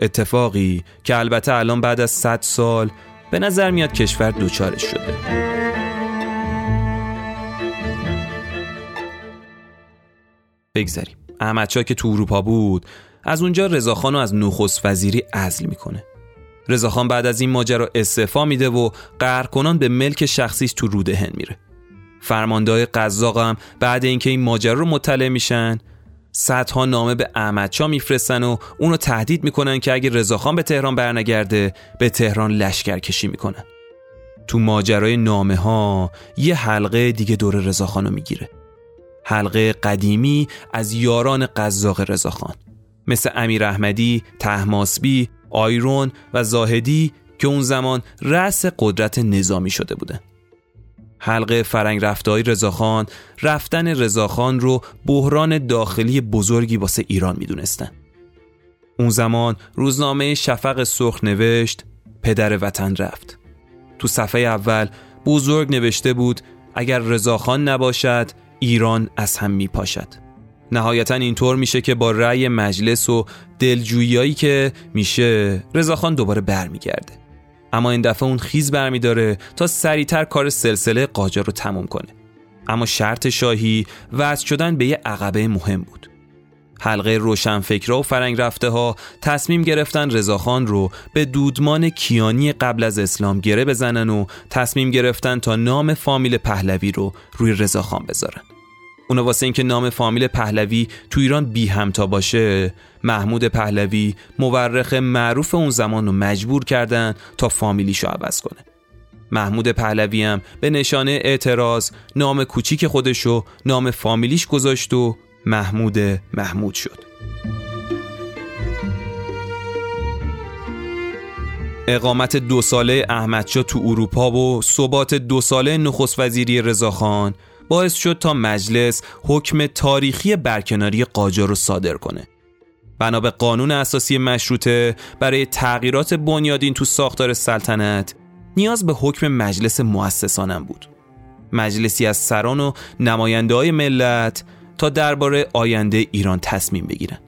اتفاقی که البته الان بعد از 100 سال به نظر میاد کشور دوچارش شده. بگذاریم احمد که تو اروپا بود از اونجا رضاخان رو از نخست وزیری عزل می‌کنه. رضاخان بعد از این ماجرا استعفا میده و قهرکنان به ملک شخصیش تو رودهن میره. فرماندهای قزاق هم بعد اینکه این ماجرا رو مطلع میشن صدها نامه به احمدشاه میفرستن و اونو تهدید می‌کنن که اگه رضاخان به تهران برنگرده به تهران لشکر کشی می‌کنن. تو ماجرای نامه ها یه حلقه دیگه دور رضاخانو می‌گیره. حلقه قدیمی از یاران قزاق رضاخان مثل امیر احمدی، تهماسبی، آیرون و زاهدی که اون زمان رأس قدرت نظامی شده بودن حلقه فرنگ رفتهای رضاخان رفتن رضاخان رو بحران داخلی بزرگی واسه ایران می‌دونستن. اون زمان روزنامه شفق سرخ نوشت پدر وطن رفت. تو صفحه اول بزرگ نوشته بود اگر رضاخان نباشد ایران از هم می پاشد. نهایتا اینطور میشه که با رأی مجلس و دلجویی که میشه رضاخان دوباره برمیگرده. اما این دفعه اون خیز برمیداره تا سریعتر کار سلسله قاجار رو تموم کنه. اما شرط شاهی وضع شدن به یه عقبه مهم بود. حلقه روشنفکرا و فرنگ رفته ها تصمیم گرفتن رضاخان رو به دودمان کیانی قبل از اسلام گره بزنن و تصمیم گرفتن تا نام فامیل پهلوی رو روی رضاخان بذارن. اونا واسه اینکه نام فامیل پهلوی تو ایران بی همتا باشه محمود پهلوی مورخ معروف اون زمان رو مجبور کردن تا فامیلیشو عوض کنه. محمود پهلوی هم به نشانه اعتراض نام کوچیک خودشو نام فامیلیش گذاشت و محمود محمود شد. اقامت دو ساله احمدشاه تو اروپا و ثبات دو ساله نخست وزیری رضاخان باعث شد تا مجلس حکم تاریخی برکناری قاجار رو صادر کنه. بنا به قانون اساسی مشروطه برای تغییرات بنیادین تو ساختار سلطنت نیاز به حکم مجلس مؤسسانم بود. مجلسی از سران و نماینده های ملت تا درباره آینده ایران تصمیم بگیرن.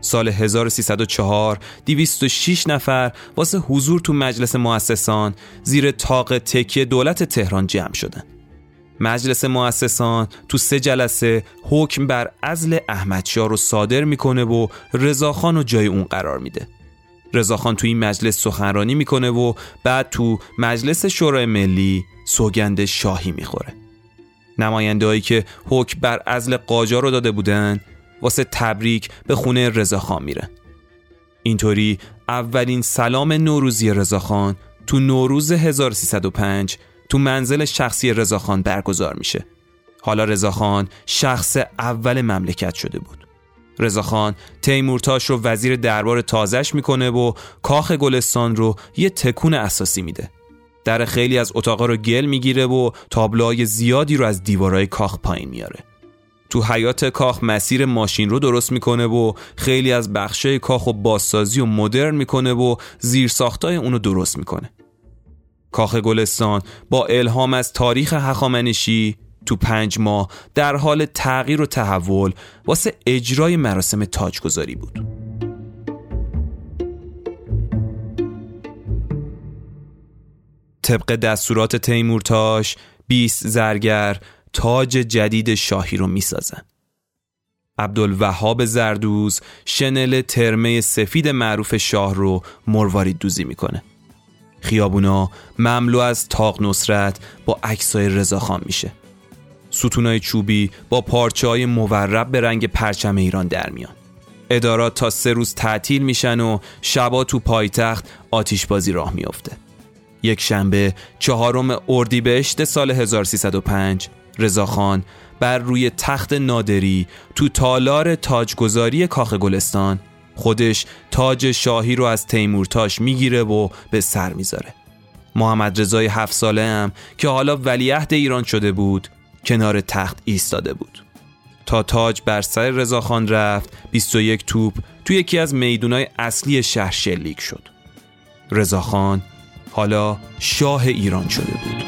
سال 1304 206 نفر واسه حضور تو مجلس مؤسسان زیر تاق تکیه دولت تهران جمع شدن. مجلس مؤسسان تو سه جلسه حکم بر ازل احمدشاه رو صادر می‌کنه و رضاخان رو جای اون قرار میده. رضاخان تو این مجلس سخنرانی می‌کنه و بعد تو مجلس شورای ملی سوگند شاهی می‌خوره. نماینده که حکم بر ازل قاجار رو داده بودن واسه تبریک به خونه رضاخان میرن. اینطوری اولین سلام نوروزی رضاخان تو نوروز 1305 تو منزل شخصی رضاخان برگزار میشه. حالا رضاخان شخص اول مملکت شده بود. رضاخان تیمورتاش رو وزیر دربار تازش می‌کنه و کاخ گلستان رو یه تکون اساسی میده. در خیلی از اتاقا رو گل می‌گیره و تابلوهای زیادی رو از دیوارهای کاخ پایین میاره تو حیات کاخ مسیر ماشین رو درست می‌کنه و خیلی از بخشای کاخ و بازسازی و مدرن می‌کنه و زیر ساختای اونو درست می‌کنه. کاخ گلستان با الهام از تاریخ هخامنشی تو پنج ماه در حال تغییر و تحول واسه اجرای مراسم تاجگذاری بود. طبق دستورات تیمورتاش 20 زرگر تاج جدید شاهی رو می‌سازن. عبدالوهاب زردوز شنل ترمه سفید معروف شاه رو مروارید دوزی می‌کنه. خیابونا مملو از تاق نصرت با عکسای رضاخان میشه. ستونای چوبی با پارچه های مورب به رنگ پرچم ایران در میان. ادارات تا سه روز تعطیل میشن و شبا تو پایتخت آتیش بازی راه میافته. یک شنبه چهارم اردیبهشت سال 1305 رضاخان بر روی تخت نادری تو تالار تاجگذاری کاخ گلستان خودش تاج شاهی رو از تیمورتاش می‌گیره و به سر می‌ذاره. محمد رضای هفت ساله هم که حالا ولیعهد ایران شده بود کنار تخت ایستاده بود. تا تاج بر سر رضاخان رفت 21 توپ تو یکی از میدونای اصلی شهر شلیک شد. رضاخان حالا شاه ایران شده بود.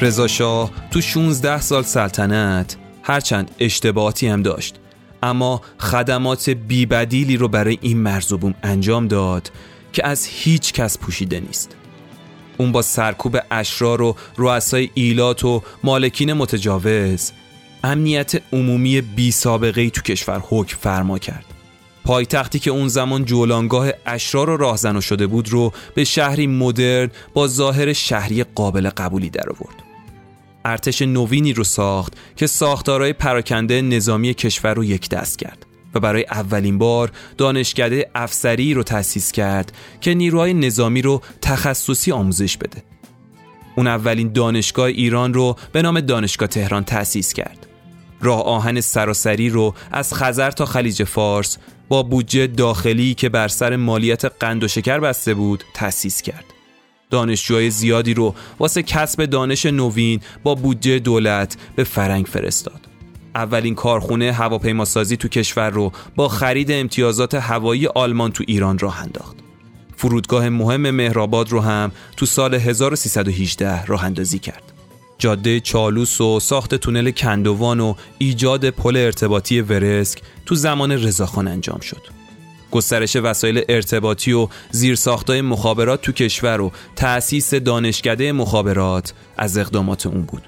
رضا شاه تو 16 سال سلطنت هرچند اشتباهاتی هم داشت. اما خدمات بیبدیلی رو برای این مرزوبوم انجام داد که از هیچ کس پوشیده نیست. اون با سرکوب اشرار و رؤسای ایلات و مالکین متجاوز امنیت عمومی بی سابقه تو کشور حکم فرما کرد. پایتختی که اون زمان جولانگاه اشرار و راهزن شده بود رو به شهری مدرن با ظاهر شهری قابل قبولی در آورد. ارتش نوینی رو ساخت که ساختارهای پراکنده نظامی کشور رو یک دست کرد و برای اولین بار دانشکده افسری رو تأسیس کرد که نیروهای نظامی رو تخصصی آموزش بده. اون اولین دانشگاه ایران رو به نام دانشگاه تهران تأسیس کرد. راه آهن سراسری رو از خزر تا خلیج فارس با بودجه داخلی که بر سر مالیت قند و شکر بسته بود تأسیس کرد. دانشجوهای زیادی رو واسه کسب دانش نوین با بودجه دولت به فرنگ فرستاد. اولین کارخونه هواپیماسازی تو کشور رو با خرید امتیازات هوایی آلمان تو ایران راه انداخت. فرودگاه مهم مهرآباد رو هم تو سال 1318 راه اندازی کرد. جاده چالوس و ساخت تونل کندوان و ایجاد پل ارتباطی ورسک تو زمان رضاخان انجام شد. گسترش وسایل ارتباطی و زیرساختای مخابرات تو کشور و تأسیس دانشکده مخابرات از اقدامات اون بود.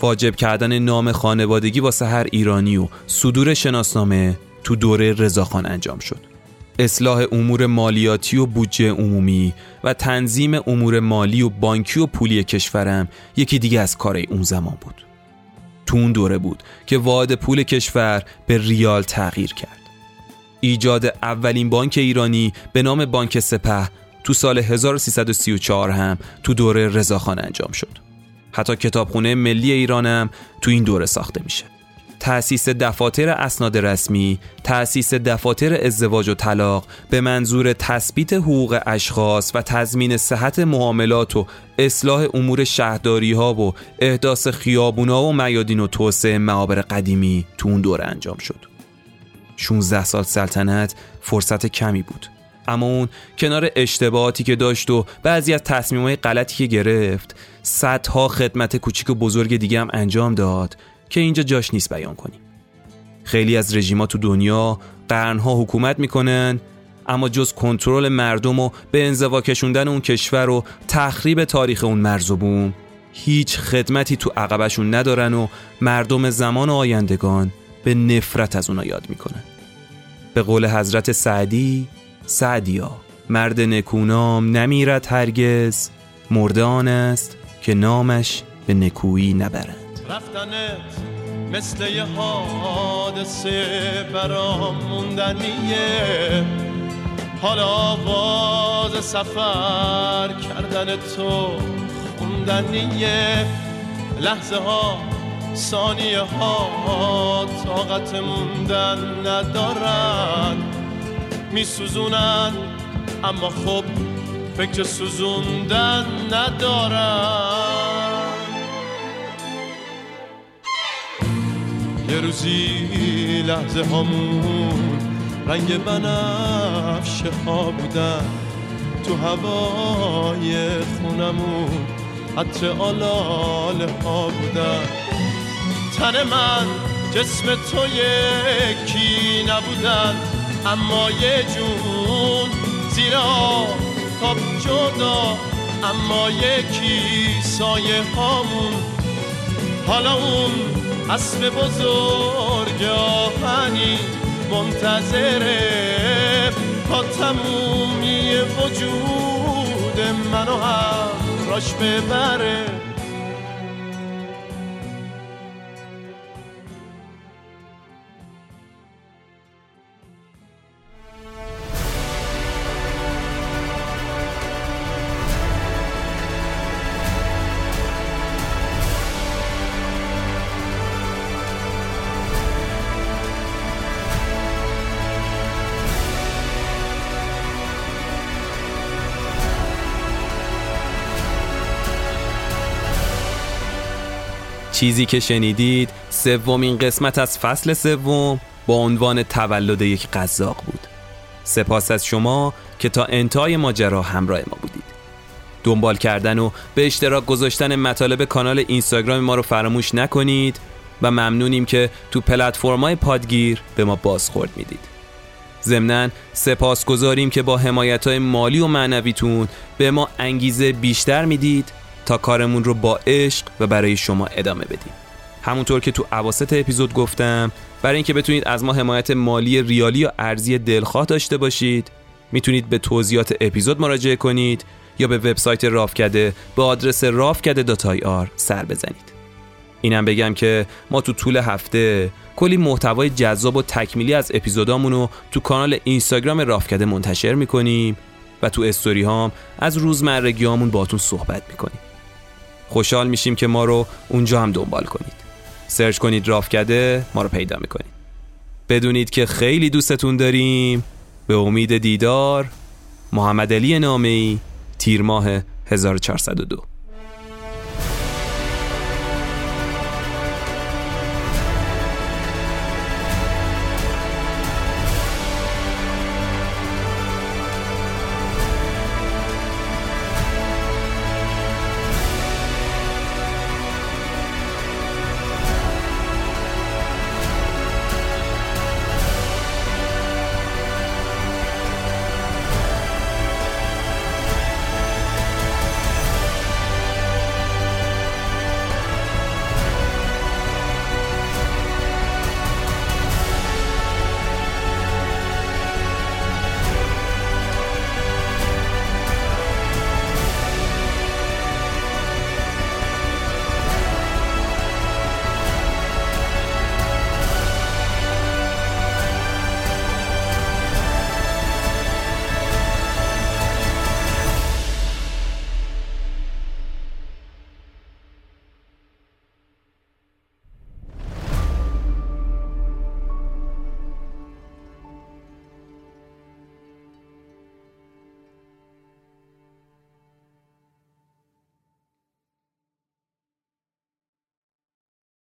واجب کردن نام خانوادگی واسه هر ایرانی و صدور شناسنامه تو دوره رضاخان انجام شد. اصلاح امور مالیاتی و بودجه عمومی و تنظیم امور مالی و بانکی و پولی کشورم یکی دیگه از کار اون زمان بود. تو اون دوره بود که واحد پول کشور به ریال تغییر کرد. ایجاد اولین بانک ایرانی به نام بانک سپه تو سال 1334 هم تو دوره رضاخان انجام شد. حتی کتابخونه ملی ایرانم تو این دوره ساخته میشه. تأسیس دفاتر اسناد رسمی، تأسیس دفاتر ازدواج و طلاق به منظور تثبیت حقوق اشخاص و تضمین صحت معاملات و اصلاح امور شهرداری ها و احداث خیابونا و میادین و توسعه معابر قدیمی تو اون دوره انجام شد. 16 سال سلطنت فرصت کمی بود. اما اون کنار اشتباهاتی که داشت و بعضی از تصمیمهای غلطی که گرفت صدها خدمت کوچیک و بزرگ دیگه هم انجام داد که اینجا جاش نیست بیان کنیم. خیلی از رژیما تو دنیا قرنها حکومت می‌کنن اما جز کنترل مردم و به انزوا کشوندن اون کشور و تخریب تاریخ اون مرز و بوم هیچ خدمتی تو عقبشون ندارن و مردم زمان آیندگان به نفرت از اونا یاد می‌کنن به قول حضرت سعدی سعدیا مرد نکونام نمیرد هرگز مرده آن است که نامش به نکویی نبرند. رفتنت مثل یه حادثه برام موندنیه. حالا آواز سفر کردن تو خوندنیه. لحظه ها ثانیه ها طاقت موندن ندارن. میسوزونن اما خب فکر سوزوندن ندارن. یه روزی لحظه هامون رنگ بنفشه ها بودن. تو هوای خونمون عطر آلاله ها بودن. تن من جسم تو یکی نبودن اما یه جون زیرا تاب جدا اما یکی سایه هامون. حالا اون اسب بزرگ آهنی منتظره تا تمومی وجود منو هم راش ببره. چیزی که شنیدید سومین قسمت از فصل سوم با عنوان تولد یک قزاق بود. سپاس از شما که تا انتهای ماجرا همراه ما بودید. دنبال کردن و به اشتراک گذاشتن مطالب کانال اینستاگرام ما رو فراموش نکنید و ممنونیم که تو پلتفرم‌های پادگیر به ما بازخورد می‌دید. ضمناً سپاس گذاریم که با حمایت های مالی و معنویتون به ما انگیزه بیشتر می‌دید تا کارمون رو با عشق و برای شما ادامه بدیم. همونطور که تو عواسط اپیزود گفتم برای اینکه بتونید از ما حمایت مالی ریالی یا ارزی دلخواه داشته باشید می‌تونید به توضیحات اپیزود مراجعه کنید یا به وبسایت رافکده به آدرس آر سر بزنید. اینم بگم که ما تو طول هفته کلی محتوای جذاب و تکمیلی از اپیزودامون تو کانال اینستاگرام رافکده منتشر می‌کنیم و تو استوری هام از روزمرگیامون باتون صحبت می‌کنیم. خوشحال میشیم که ما رو اونجا هم دنبال کنید. سرچ کنید رافکده ما رو پیدا می‌کنید. بدونید که خیلی دوستتون داریم. به امید دیدار محمد علی نامی تیر ماه 1402